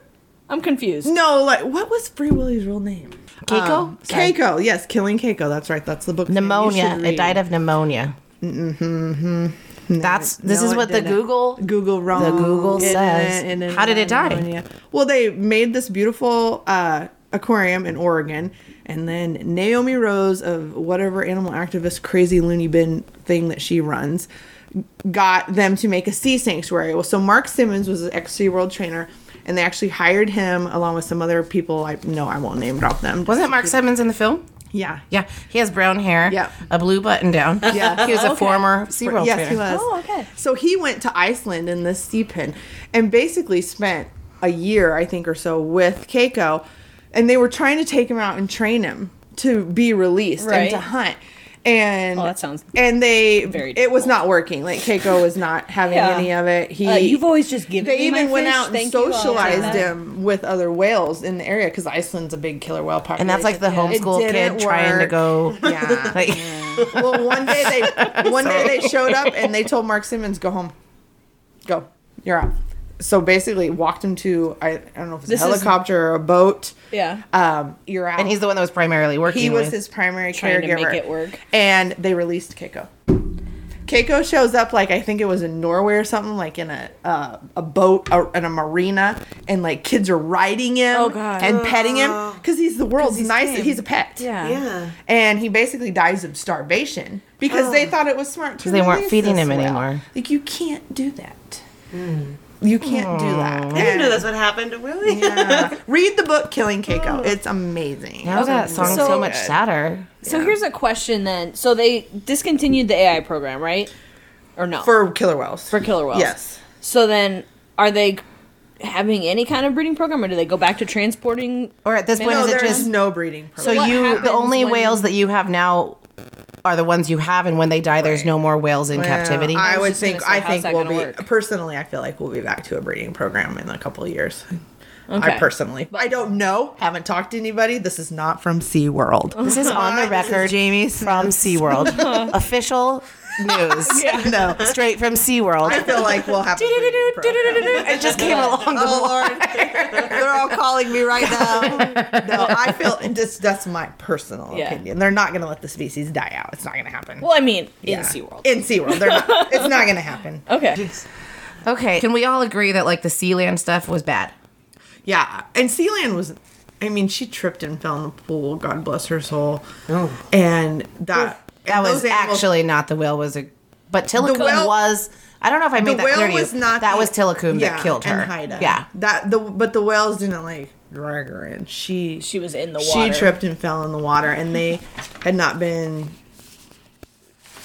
I'm confused. No, like what was Free Willy's real name? Keiko? Um, Keiko, yes, killing Keiko. That's right. That's the book. Pneumonia. It died of pneumonia. Mm-hmm. That's this No, is what the didn't. Google. Google wrong. The Google It says. didn't- didn't How did it die? Well, they made this beautiful uh, aquarium in Oregon, and then Naomi Rose of whatever animal activist crazy loony bin thing that she runs got them to make a sea sanctuary. Well, so Mark Simmons was an ex Sea World trainer. And they actually hired him along with some other people. I no, I won't name drop them. Wasn't Mark Simmons in the film? Yeah, Yeah, he has brown hair. Yeah. a blue button down. Yeah. he was a oh, former sea SeaWorld yes, trainer. he was. Oh, okay. So he went to Iceland in this sea pen and basically spent a year, I think, or so with Keiko, and they were trying to take him out and train him to be released Right. and to hunt. And Oh, that sounds and they very it was not working. Like Keiko was not having Yeah. any of it. He Uh, you've always just given they me my even went fish. out and Thank you. I'll take socialized that. him with other whales in the area because Iceland's a big killer whale population. And that's like the It homeschool didn't kid trying to go. Yeah. Like, well, one day they one day they showed up and they told Mark Simmons, "Go home, go, you're out." So basically, walked him to I, I don't know if it's This a is- helicopter or a boat. Yeah. Um, you're out. and he's the one that was primarily working. he was with. his primary Trying to caregiver. make it work. And they released Keiko. Keiko shows up like I think it was in Norway or something, like in a uh, a boat or in a marina, and like kids are riding him Oh, God. and petting him because he's the world's he's nicest. tame. He's a pet. Yeah. Yeah. and he basically dies of starvation because they thought it was smart to Cuz they weren't feeding him whale. anymore. Like you can't do that. You can't do that. I didn't know that's what happened to Willy. Yeah. Read the book Killing Keiko. Oh. It's amazing. How is that song so, So- much sadder? So here's a question then. So they discontinued the AI program, right? Or no? For killer whales. For killer whales. Yes. So then, are they having any kind of breeding program, or do they go back to transporting? Or at this point, No, is it there's just no breeding so program. What you? The only when- whales that you have now are the ones you have, and when they die, there's no more whales in captivity. I was would think. say, I think we'll be work? personally. I feel like we'll be back to a breeding program in a couple of years. Okay. I personally, I don't know. Haven't talked to anybody. This is not from SeaWorld. This is on the record, Jamie's from SeaWorld. Official news. no. Straight from SeaWorld. I feel like we'll have. a breeding program. It just came along the Oh Lord, they're all calling me right now. No, I feel and this, that's my personal Yeah. opinion. They're not going to let the species die out. It's not going to happen. Well, I mean, in Yeah. SeaWorld. In SeaWorld, they're not. It's not going to happen. Okay. Okay, can we all agree that like the Sealand stuff was bad? Yeah, and Sealand was. I mean, she tripped and fell in the pool. God bless her soul. Oh. And that That and was animals- actually not the whale. Was a but Tilikum whale- was. I don't know if I the made that whale clear to you. was not. that the- was Tilikum yeah, that killed her. And Haida. Yeah. That the but the whales didn't like drag her in. She She was in the water. she tripped and fell in the water, and they had not been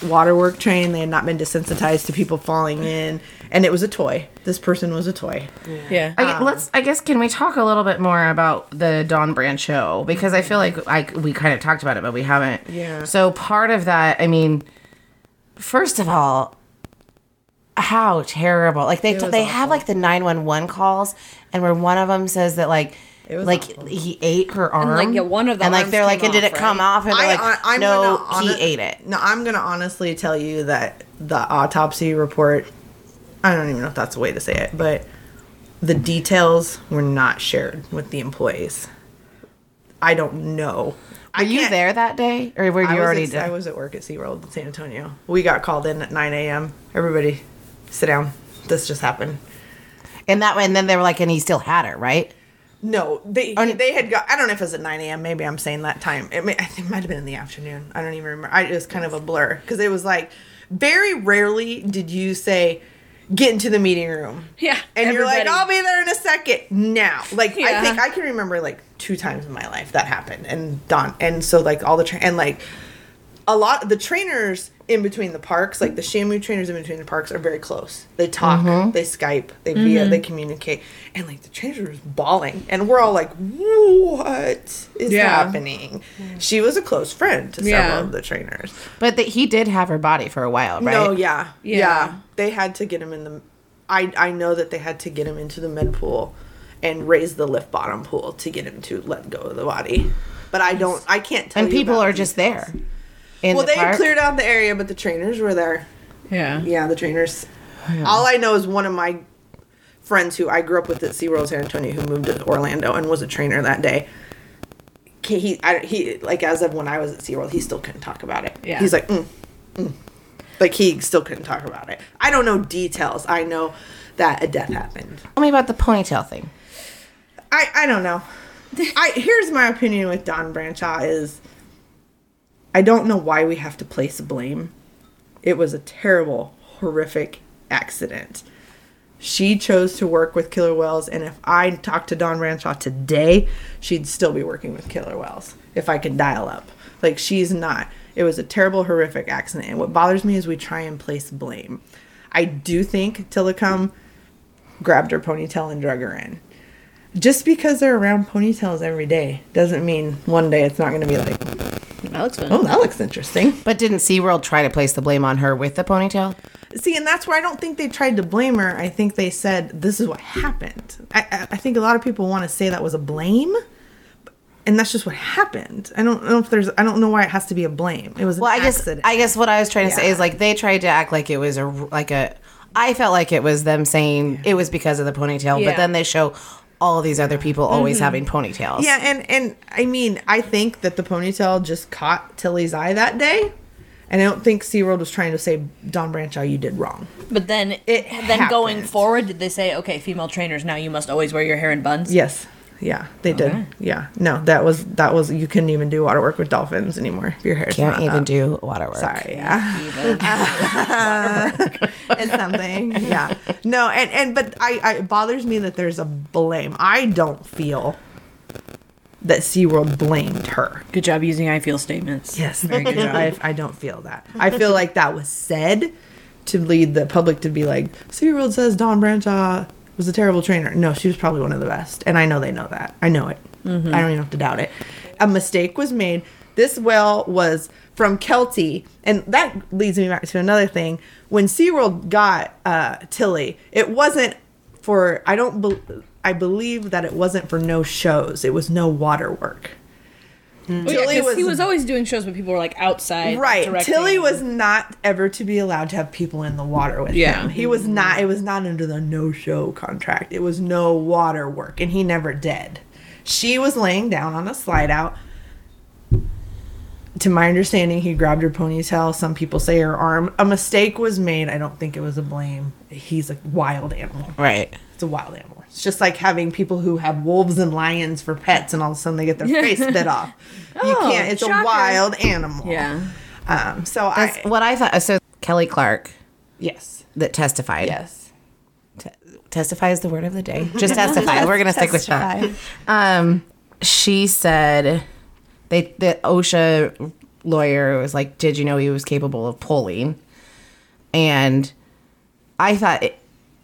water work trained. They had not been desensitized to people falling in, and it was a toy. This person was a toy. Yeah. I, let's. I guess can we talk a little bit more about the Dawn Brancheau because I feel like I we kind of talked about it, but we haven't. Yeah. So part of that, I mean, first of all, how terrible! Like they was they have like the nine one one calls, and where one of them says that like. was like awful. he ate her arm, like, yeah, one of them, and like they're like, and did it off, come right? off? And they're like, I, I'm no, gonna he hone- ate it. No, I'm gonna honestly tell you that the autopsy report. I don't even know if that's the way to say it, but the details were not shared with the employees. I don't know. Were you there that day, or were you I was, already? at, done? I was at work at SeaWorld in San Antonio. We got called in at 9 a.m. Everybody, sit down. This just happened. and that, and then they were like, and he still had her, right? No, they they had got. I don't know if it was at 9 a.m. Maybe I'm saying that time. It, may, I think it might have been in the afternoon. I don't even remember. I it was kind of a blur because it was like very rarely did you say get into the meeting room. Yeah, and you're like, I'll be there in a second. Now, like I think I can remember like two times in my life that happened, and Dawn, and so like all the tra- and like a lot of the trainers in between the parks, like the Shamu trainers in between the parks, are very close. They talk, mm-hmm. they Skype, they via, mm-hmm. they communicate, and like the trainers was bawling, and we're all like, "What is Yeah. happening?" She was a close friend to several of the trainers. But the, he did have her body for a while, right? No, yeah, Yeah. yeah, They had to get him in the. I I know that they had to get him into the med pool, and raise the lift bottom pool to get him to let go of the body. But I don't. I can't tell. You. And people are just there. Well, the they park. cleared out the area, but the trainers were there. Yeah. Yeah, the trainers. All I know is one of my friends who I grew up with at SeaWorld San Antonio who moved to Orlando and was a trainer that day. He, he, I, he like as of when I was at SeaWorld, he still couldn't talk about it. Yeah. He's like, mm, mm. like he still couldn't talk about it. I don't know details. I know that a death happened. Tell me about the ponytail thing. I, I don't know. I here's my opinion with Dawn Brancheau is I don't know why we have to place blame. It was a terrible, horrific accident. She chose to work with Killer Wells, and if I talked to Dawn Brancheau today, she'd still be working with Killer Wells if I could dial up. Like she's not. It was a terrible, horrific accident, and what bothers me is we try and place blame. I do think Tilikum grabbed her ponytail and drug her in just because they're around ponytails every day doesn't mean one day it's not going to be like, That looks fun. oh, that looks interesting. But didn't SeaWorld try to place the blame on her with the ponytail? See, and that's where I don't think they tried to blame her. I think they said this is what happened. I, I, I think a lot of people want to say that was a blame, and that's just what happened. I don't know if there's. I don't know why it has to be a blame. It was an Well, I guess accident. I guess what I was trying to say Yeah. is like they tried to act like it was a like a. I felt like it was them saying it was because of the ponytail, Yeah. but then they show all these other people always mm-hmm. having ponytails. yeah, and and I mean, I think that the ponytail just caught Tilly's eye that day, and I don't think SeaWorld was trying to say Dawn Brancheau, you did wrong. But then, It then going forward, did they say, okay, female trainers now you must always wear your hair in buns? Yes. Yeah, they did. Yeah. No, that was that was you couldn't even do water work with dolphins anymore. If your hair's Can't not even up. do water work. Sorry, yeah. it's something. Yeah. No, and and but I, I it bothers me that there's a blame. I don't feel that SeaWorld blamed her. Good job using I feel statements. Yes, very good. job. I, I don't feel that. I feel like that was said to lead the public to be like, SeaWorld says Dawn Brancheau was a terrible trainer. No, she was probably one of the best. And I know they know that. I know it. I don't even have to doubt it. A mistake was made. This well was from Kelty. And that leads me back to another thing. When SeaWorld got uh, Tilly, it wasn't for, I don't, bel I believe that it wasn't for no shows. It was no water work. Mm. Well, yeah, Tilly 'cause he was- was always doing shows, but people were like outside. Right. directing. Tilly was not ever to be allowed to have people in the water with Yeah. him. He was not it was not under the no show contract. It was no water work and he never did. She was laying down on a slide out. To my understanding, he grabbed her ponytail. Some people say her arm. A mistake was made. I don't think it was a blame. He's a wild animal. Right. It's a wild animal. It's just like having people who have wolves and lions for pets, and all of a sudden they get their face bit off. you Oh, can't. It's shocker. a wild animal. Yeah. Um. So That's I. what I thought. So Kelly Clark Yes. that testified. Yes. testify is the word of the day. Just testify. We're gonna stick with that. Um, she said they the OSHA lawyer was like, "Did you know he was capable of pulling?" And I thought it,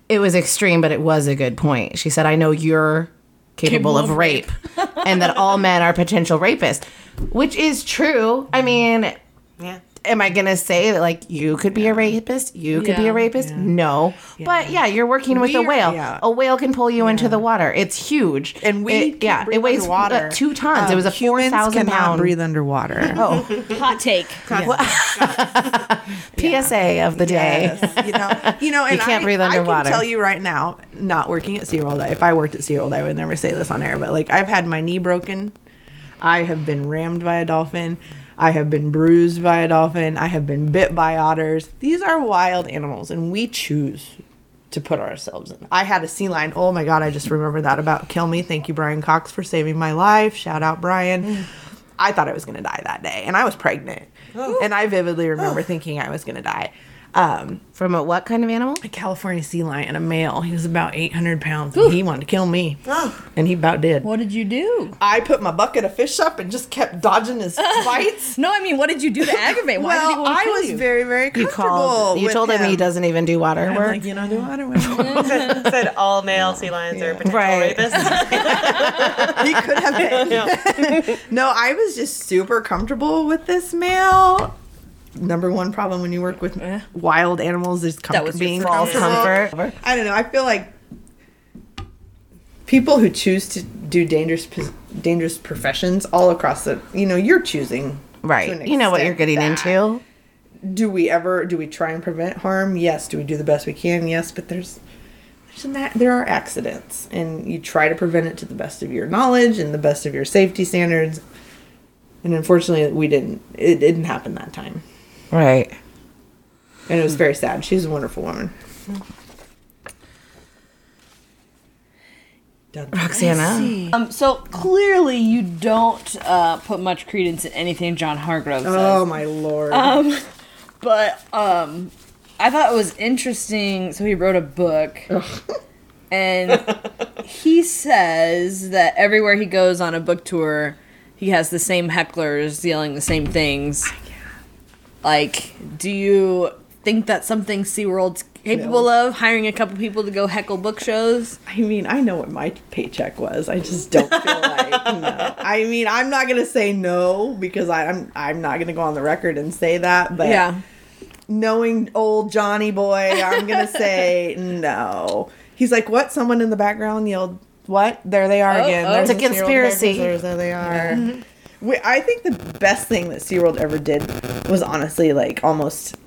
it was extreme, but it was a good point. She said, "I know you're capable, Capable of of rape, and that all men are potential rapists," which is true. I mean, Yeah. am I gonna say that like you could be a rapist? You could be a rapist? No. But yeah, you're working with We a whale. yeah. A whale can pull you into the water. It's huge. And we It- can't yeah, it weighs underwater. uh, two tons. it was a four Humans thousand cannot breathe underwater. Oh, Hot take. PSA of the day. Yes. you know, you know, and can't I, breathe I underwater. can tell you right now, not working at SeaWorld. If I worked at SeaWorld, I would never say this on air, but like I've had my knee broken. I have been rammed by a dolphin. I have been bruised by a dolphin. I have been bit by otters. These are wild animals, and we choose to put ourselves in. I had a sea lion. Oh my god, I just remember that about Kill Me. Thank you, Brian Cox, for saving my life. Shout out, Brian. Mm. I thought I was gonna die that day, and I was pregnant. And I vividly remember thinking I was gonna die. Um, From a what kind of animal? a California sea lion, a male. He was about 800 pounds. And he wanted to kill me. And he about did. What did you do? I put my bucket of fish up and just kept dodging his bites. No, I mean, what did you do to aggravate? Why did he well, want to I kill was you? very, very You comfortable. called. You with told him. he doesn't even do water I'm work. like, you know, do water work. said all male sea lions are potential Right. rapists. he could have been. no, I was just super comfortable with this male. Number one problem when you work with eh. wild animals is com- That was your being first comfortable. comfort. I don't know. I feel like people who choose to do dangerous dangerous professions all across the you know you're choosing Right. You know what you're getting that. into. do we ever do we try and prevent harm yes do we do the best we can yes but there's there's an, there are accidents and you try to prevent it to the best of your knowledge and the best of your safety standards and unfortunately we didn't it didn't happen that time Right. and it was very sad she's a wonderful woman Done. Roxana. Um, so clearly you don't uh, put much credence in anything John Hargrove says. oh my lord Um, But um, I thought it was interesting. So he wrote a book, and he says that everywhere he goes on a book tour, he has the same hecklers yelling the same things. Like, do you think that's something SeaWorld's capable of? Hiring a couple people to go heckle book shows? I mean, I know what my paycheck was. I just don't feel like no. I mean, I'm not gonna say no because I, I'm I'm not gonna go on the record and say that. But Yeah. knowing old Johnny boy, I'm gonna say no. He's like, what? Someone in the background yelled, "What? There they are Oh, again." oh. There's It's a conspiracy. There they are. We, I think the best thing that SeaWorld ever did was honestly like almost.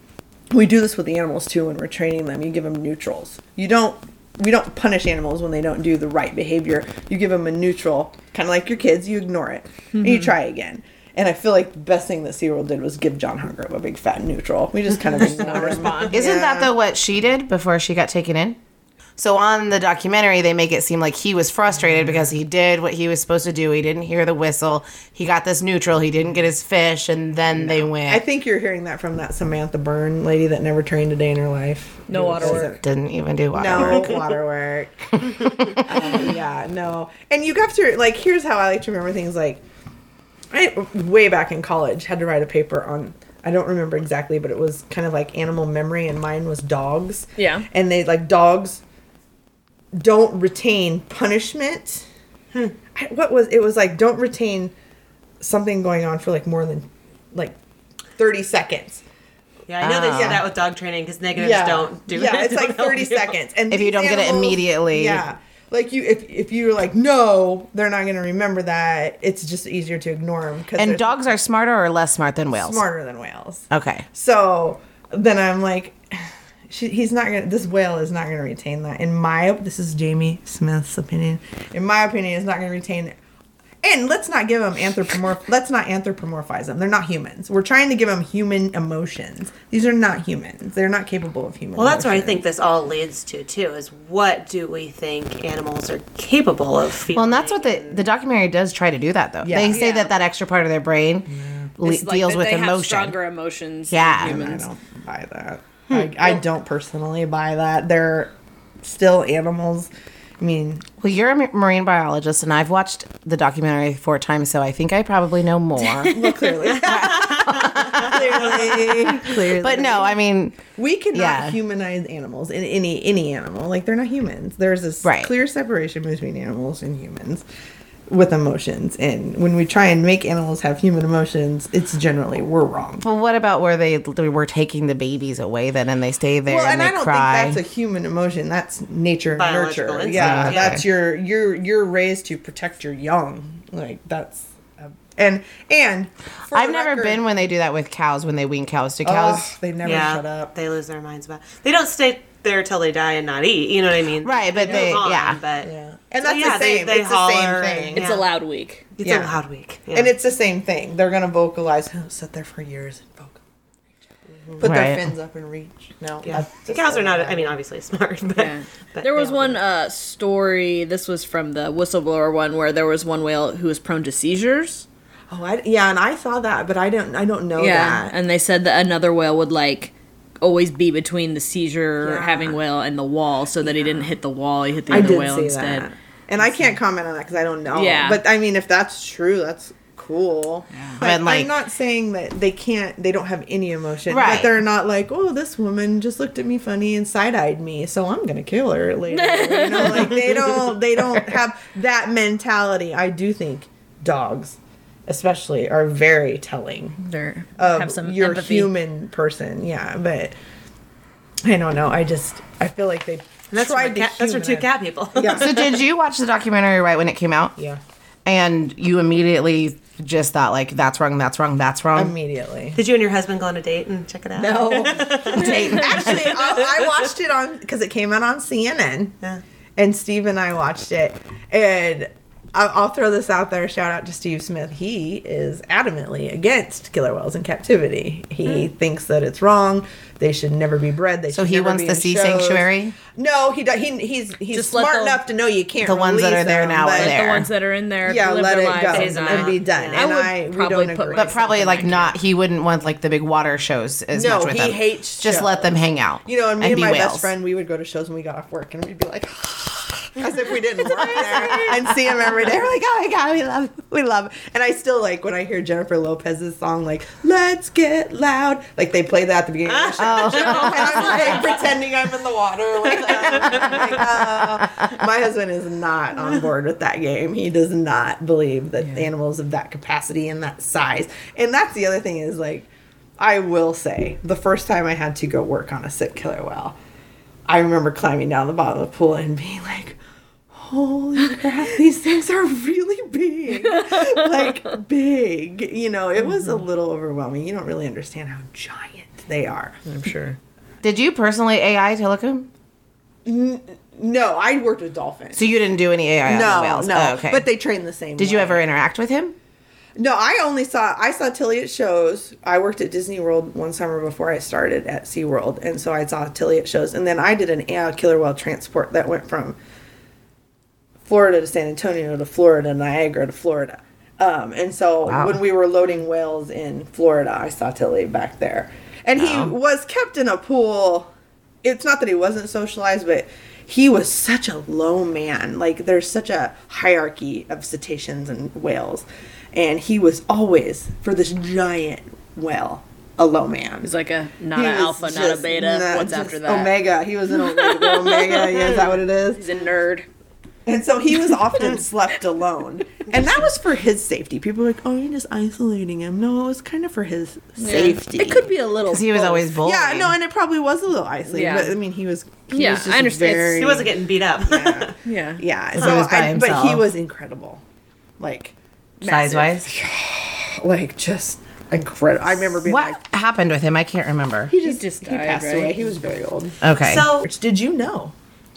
We do this with the animals too when we're training them. You give them neutrals. You don't. We don't punish animals when they don't do the right behavior. You give them a neutral, kind of like your kids. You ignore it and you mm-hmm. try again. And I feel like the best thing that SeaWorld did was give John Hargrove a big fat neutral. We just kind of ignored him. Isn't that though what she did before she got taken in? So on the documentary, they make it seem like he was frustrated because he did what he was supposed to do. He didn't hear the whistle. He got this neutral. He didn't get his fish, and then they went. I think you're hearing that from that Samantha Berg lady that never trained a day in her life. No water work. didn't even do water No work. water work. Um, yeah, no. And you have to like. Here's how I like to remember things. Like, I way back in college had to write a paper on. I don't remember exactly, but it was kind of like animal memory, and mine was dogs. Yeah. And they like dogs don't retain punishment. I, what was it? Was like don't retain something going on for like more than like thirty seconds. Yeah, I know they Ah. say that with dog training because negatives don't do yeah, it. it's like 30 seconds. And If you don't get it immediately. Yeah. Like you if if you're like no, they're not going to remember that. It's just easier to ignore them cuz And dogs are smarter or less smart than whales? smarter than whales. Okay. So, then I'm like she, he's not going to this whale is not going to retain that. In my op- this is Jamie Smith's opinion. In my opinion, is not going to retain it. And let's not give them anthropomorph. let's not anthropomorphize them. They're not humans. We're trying to give them human emotions. These are not humans. They're not capable of human. Well, that's what I think this all leads to too. Is what do we think animals are capable of feeling? Well, and that's what the the documentary does try to do. That though, Yeah. they say Yeah. that that extra part of their brain le- like deals that with they have emotion. stronger emotions. than Yeah. And I humans. don't buy that. Hmm, I, I don't personally buy that. They're still animals. I mean, Well, you're a marine biologist, and I've watched the documentary four times, so I think I probably know more. well, clearly, clearly, clearly. but no, I mean, we cannot Yeah. humanize animals in any any animal. Like they're not humans. There's this Right. clear separation between animals and humans with emotions. And when we try and make animals have human emotions, it's generally we're wrong. well, what about where they, they were taking the babies away then, and they stay there Well, and, and they I don't cry? think that's a human emotion. That's nature and nurture. instinct, Yeah, yeah. that's your you're you're raised to protect your young. Like that's and and I've never record- been when they do that with cows when they wean cows. Do Oh, cows? they never yeah, shut up. they lose their minds about. They don't stay there till they die and not eat. You know what I mean? Right, but move they- on, yeah. but Yeah, and So, that's yeah, the same. they it's the same thing. It's Yeah. a loud week. it's Yeah. a loud week. Yeah. And it's the same thing. They're gonna vocalize. Oh, sit there for years and vocal. Put their fins up and reach. No, yeah. that's The cows are not. bad. I mean, obviously smart, but, Yeah. but There was one uh, story. This was from the whistleblower one, where there was one whale who was prone to seizures. Oh, I, yeah, and I saw that, but I don't. I don't know yeah, that. and they said that another whale would like always be between the seizure Yeah. having whale and the wall, so that he didn't hit the wall. He hit the I other whale instead. that. And I can't comment on that because I don't know. Yeah. But I mean, if that's true, that's cool. But But, like- I'm not saying that they can't, they don't have any emotion. Right. But they're not like, oh, this woman just looked at me funny and side eyed me, so I'm going to kill her later. you know, like they don't, they don't have that mentality. I do think dogs, especially, are very telling They're of have some your empathy. human person. Yeah. But I don't know. I just, I feel like they That's for, tried my cat, that's for two cat people. Yeah. So did you watch the documentary right when it came out? yeah. And you immediately just thought like that's wrong, that's wrong, that's wrong. Immediately. Did you and your husband go on a date and check it out? No. Actually, I, I watched it on because it came out on CNN, Yeah. and Steve and I watched it. And I'll, I'll throw this out there. Shout out to Steve Smith. He is adamantly against killer whales in captivity. He hmm. thinks that it's wrong. They should never be bred. They So should he never wants be the sea shows. sanctuary? No, he do, he he's he's Just smart the- enough to know you can't. The ones that release are there them, now are there. The ones that are in there, Yeah, let their it go phase and be uh, done. I And would I, we probably don't put agree. but probably like like not. He wouldn't want like the big water shows as No, much with he them. hates Just let them hang out. You know, and me and, be my whales. best friend, we would go to shows when we got off work, and we'd be like, as if we didn't work there, and see him every day. We're like, oh my god, we love, we love. And I still like when I hear Jennifer Lopez's song, like "Let's Get Loud," like they play that at the beginning of the show, Oh. and I'm like pretending I'm in the water with them. Like, oh. My husband is not on board with that game. He does not believe that animals of that capacity and that size. And that's the other thing is like. I will say, the first time I had to go work on a sick killer whale, I remember climbing down the bottom of the pool and being like, holy crap, these things are really big. like, big. You know, it was a mm-hmm. little overwhelming. You don't really understand how giant they are. I'm sure. Did you personally AI to look him? No, I worked with dolphins. So you didn't do any AI on no, the whales? no. Oh, okay. But they train the same did you ever interact with him? No, I only saw I saw Tilly at shows. I worked at Disney World one summer before I started at SeaWorld, and so I saw Tilly at shows. And then I did an AI killer whale transport that went from Florida to San Antonio to Florida, Niagara to Florida. Um, and so Wow. when we were loading whales in Florida, I saw Tilly back there. And he was kept in a pool. It's not that he wasn't socialized, but he was such a low man. Like there's such a hierarchy of cetaceans and whales. And he was always, for this giant whale, a low man. He's like a not He an alpha, not a beta. not- What's after that? Omega. He was an omega. omega. Yeah, is that what it is? He's a nerd. And so he was often slept alone. And that was for his safety. People were like, oh, you're just isolating him. No, it was kind of for his safety. It could be a little. Because he was always bullied. Yeah, no, and it probably was a little isolating. Yeah. But I mean, he was. He Yeah, was just I understand. Very, He wasn't getting beat up. Yeah. Yeah. yeah. he So was by I, but he was incredible. Like, size wise? Like, just incredible. I remember being What like, happened with him? I can't remember. he just, just he passed right? away. He was very old. Okay. So Which did you know?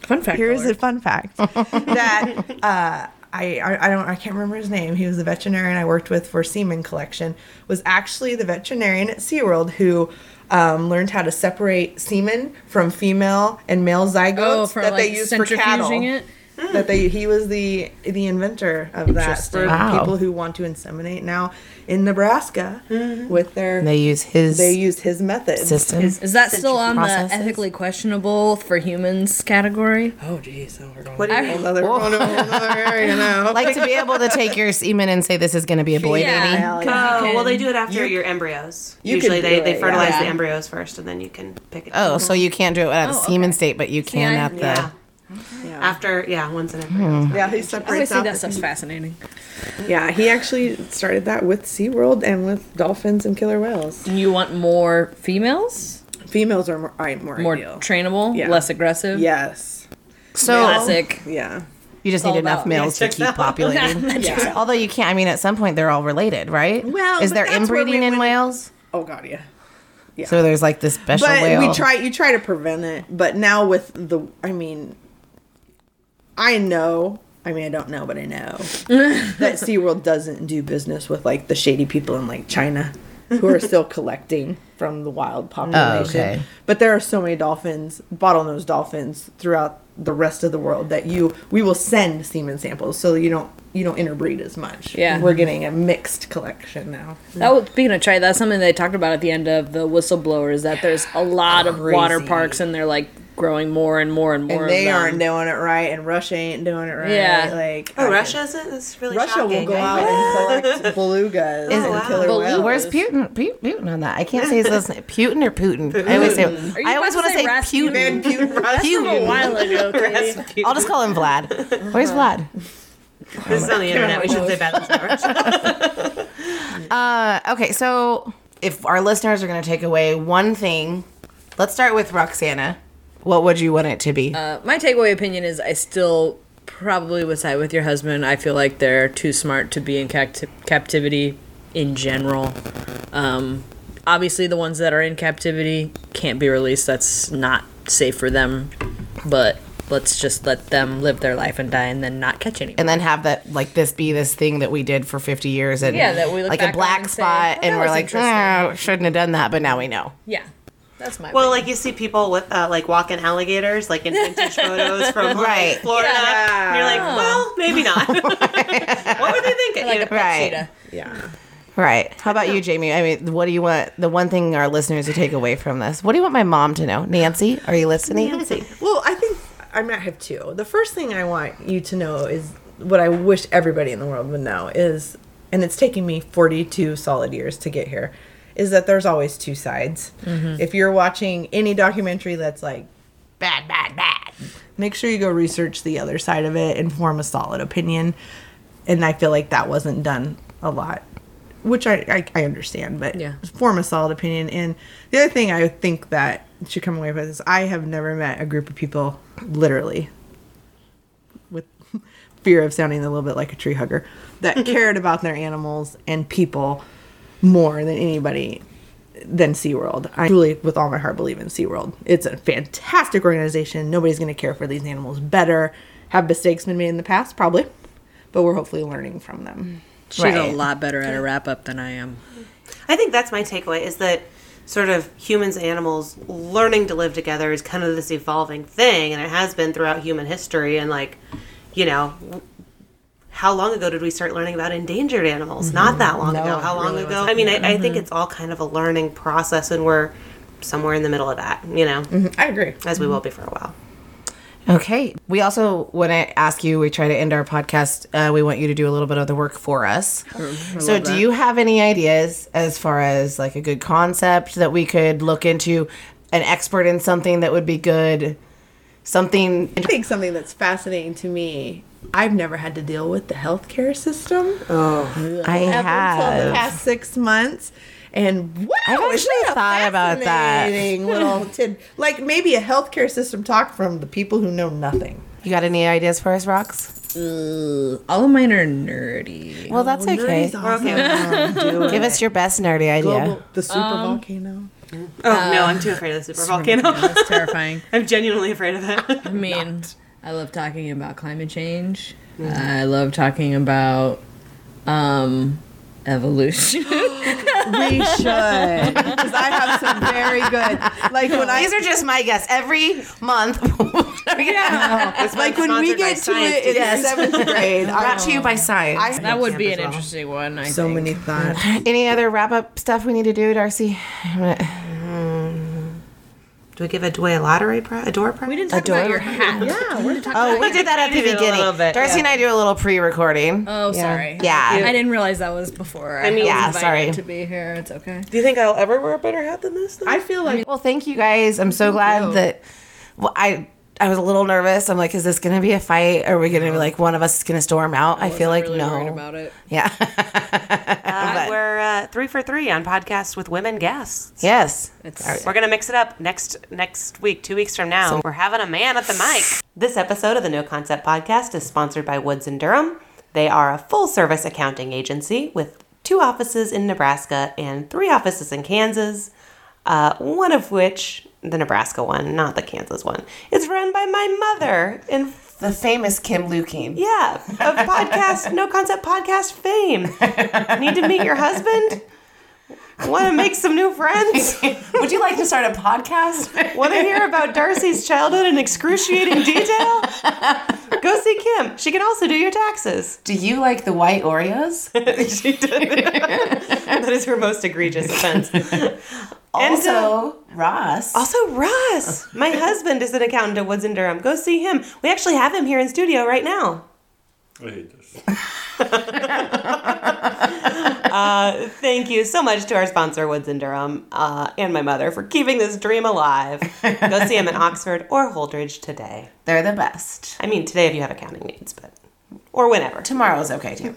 Fun fact. Here's alert. a fun fact that uh, I, I don't I can't remember his name. He was the veterinarian I worked with for semen collection. Was actually the veterinarian at SeaWorld who um, learned how to separate semen from female and male zygotes Oh, that like they use for cattle. centrifuging it. That they he was the the inventor of that for Wow. people who want to inseminate now in Nebraska mm-hmm. with their they use his they use his method system. Is, is that still on processes? the ethically questionable for humans category? Oh geez, so we're going What do you to a whole mean? other, we're going to a area now. like to be able to take your semen and say this is going to be a boy Yeah. baby. Oh, yeah. you Oh, well, they do it after You- your embryos. you Usually, they, do they fertilize yeah. the embryos first, and then you can pick it. Oh, so you can't do it at a oh, semen okay. state, but you can I- at the. yeah. Yeah. After yeah, once an embryo. Yeah, he I separates always think out that stuff's fascinating. Yeah, he actually started that with SeaWorld and with dolphins and killer whales. You want more females? Females are more, I- more, More ideal. trainable? Yeah. Less aggressive? Yes. So Classic. Yeah. you just need enough about- males to keep populating. Yeah. Although you can't. I mean, at some point they're all related, right? Well, is there inbreeding we in went- whales? Oh god, yeah. Yeah. So there's like this special but whale. we try you try to prevent it, but now with the I mean I know I mean I don't know, but I know that SeaWorld doesn't do business with like the shady people in like China who are still collecting from the wild oh, population. Oh, okay. But there are so many dolphins, bottlenose dolphins throughout the rest of the world that you we will send semen samples so you don't you don't interbreed as much. Yeah. we're getting a mixed collection now. That was, speaking of trade, that's something they talked about at the end of the whistleblower is that there's a lot of water parks and they're like growing more and more and more. And they of them. aren't doing it right, and Russia ain't doing it right. Yeah. like Oh, I- Russia isn't? That's really Russia shocking. will go out and collect belugas and wow. killer Belugas. whales. Where's Putin? Putin on that? I can't say his last name. Putin or Putin? I always say. you I always about want to to say say Rasputin? Putin. Putin. That's from a while ago, Katie. I'll just call him Vlad. Where's Vlad? This is on the internet. We should say bad things. Uh, okay, so if our listeners are going to take away one thing, let's start with Roxana. What would you want it to be? Uh, my takeaway opinion is I still probably would side with your husband. I feel like they're too smart to be in captivity in general. Um, obviously, the ones that are in captivity can't be released. That's not safe for them. But let's just let them live their life and die and then not catch anyone. and then have that like this be this thing that we did for 50 years and Yeah, that we like a black and say, spot "Oh, and we're like interesting." "Ah, shouldn't have done that but now we know yeah, that's my Well, opinion. like you see people with uh, like walking alligators, like in vintage photos from like, Florida. Yeah. And you're like, well, maybe not. what were they thinking? like a Right. cheetah. Yeah. right how about you jamie i mean what do you want the one thing our listeners to take away from this what do you want my mom to know nancy are you listening nancy Well, I think I might have two. The first thing I want you to know is what I wish everybody in the world would know is, and it's taking me 42 solid years to get here, is that there's always two sides. Mm-hmm. If you're watching any documentary that's like bad, bad, bad, make sure you go research the other side of it and form a solid opinion. And I feel like that wasn't done a lot which I, I, I understand, but Yeah. form a solid opinion. And the other thing I think that should come away with is I have never met a group of people, literally, with fear of sounding a little bit like a tree hugger, that cared about their animals and people more than anybody than SeaWorld. I truly, with all my heart, believe in SeaWorld. It's a fantastic organization. Nobody's going to care for these animals better. Have mistakes been made in the past? Probably. But we're hopefully learning from them. She's Right. a lot better at a wrap up than I am. I think that's my takeaway is that sort of humans and animals learning to live together is kind of this evolving thing, and it has been throughout human history. And like, you know, how long ago did we start learning about endangered animals? Not mm-hmm. that long ago. How long ago? I mean, I, I think mm-hmm. it's all kind of a learning process, and we're somewhere in the middle of that. You know, mm-hmm. I agree. as we will be for a while. okay we also want to ask you we try to end our podcast uh, we want you to do a little bit of the work for us so do you have any ideas as far as like a good concept that we could look into an expert in something that would be good something I think something that's fascinating to me. I've never had to deal with the healthcare system Oh, i until the have past six months, and wow, I've isn't actually a thought about that. Little tid- like maybe a healthcare system talk from the people who know nothing. you got any ideas for us rocks uh, All of mine are nerdy. well that's okay Nerdy's awesome. give us your best nerdy idea Global- the super um, volcano. Oh no, I'm too afraid of the super volcano. That's terrifying. I'm genuinely afraid of it. I mean, I love talking about climate change. I love talking about um evolution. We should because I have some very good. Like when I These are just my guess. Every month. yeah, like when we get to science it in Yes. seventh grade. I Brought to you by science. that would be an well. interesting one. I so think. many thoughts. Any other wrap up stuff we need to do, Darcy? Do we give a away a lottery prize, a door prize? We didn't talk about your hat. Yeah, we're talking. Oh, we did that at the We a beginning. little bit, Darcy yeah. and I do a little pre recording. Oh, sorry. Yeah. I didn't realize that was before. I, mean- was Yeah, invited sorry. to be here. It's okay. Do you think I'll ever wear a better hat than this? Though? I feel like Well, thank you guys. I'm so glad that. Well, I. I was a little nervous. I'm like, is this going to be a fight? Are we going to be like one of us is going to storm out? I, feel like really no. about it. Yeah. Uh, we're uh, three for three on podcasts with women guests. yes. It's We're gonna mix it up next next week, two weeks from now. we're having a man at the mic. This episode of the No Concept Podcast is sponsored by Woods and Durham. They are a full service accounting agency with two offices in Nebraska and three offices in Kansas. Uh, one of which, the Nebraska one, not the Kansas one, It's run by my mother in The famous Kim Lukine. yeah, of podcast, no concept podcast fame. Need to meet your husband? Want to make some new friends? Would you like to start a podcast? Want to hear about Darcy's childhood in excruciating detail? Go see Kim. She can also do your taxes. Do you like the white Oreos? she did. that is her most egregious offense. Also, Ross. Also, Ross. my husband is an accountant at Woods and Durham. Go see him. We actually have him here in studio right now. I hate this. Thank you so much to our sponsor, Woods and Durham, uh, and my mother for keeping this dream alive. Go see him in Oxford or Holdrege today. They're the best. I mean, today if you have accounting needs, but or whenever. Tomorrow's okay too.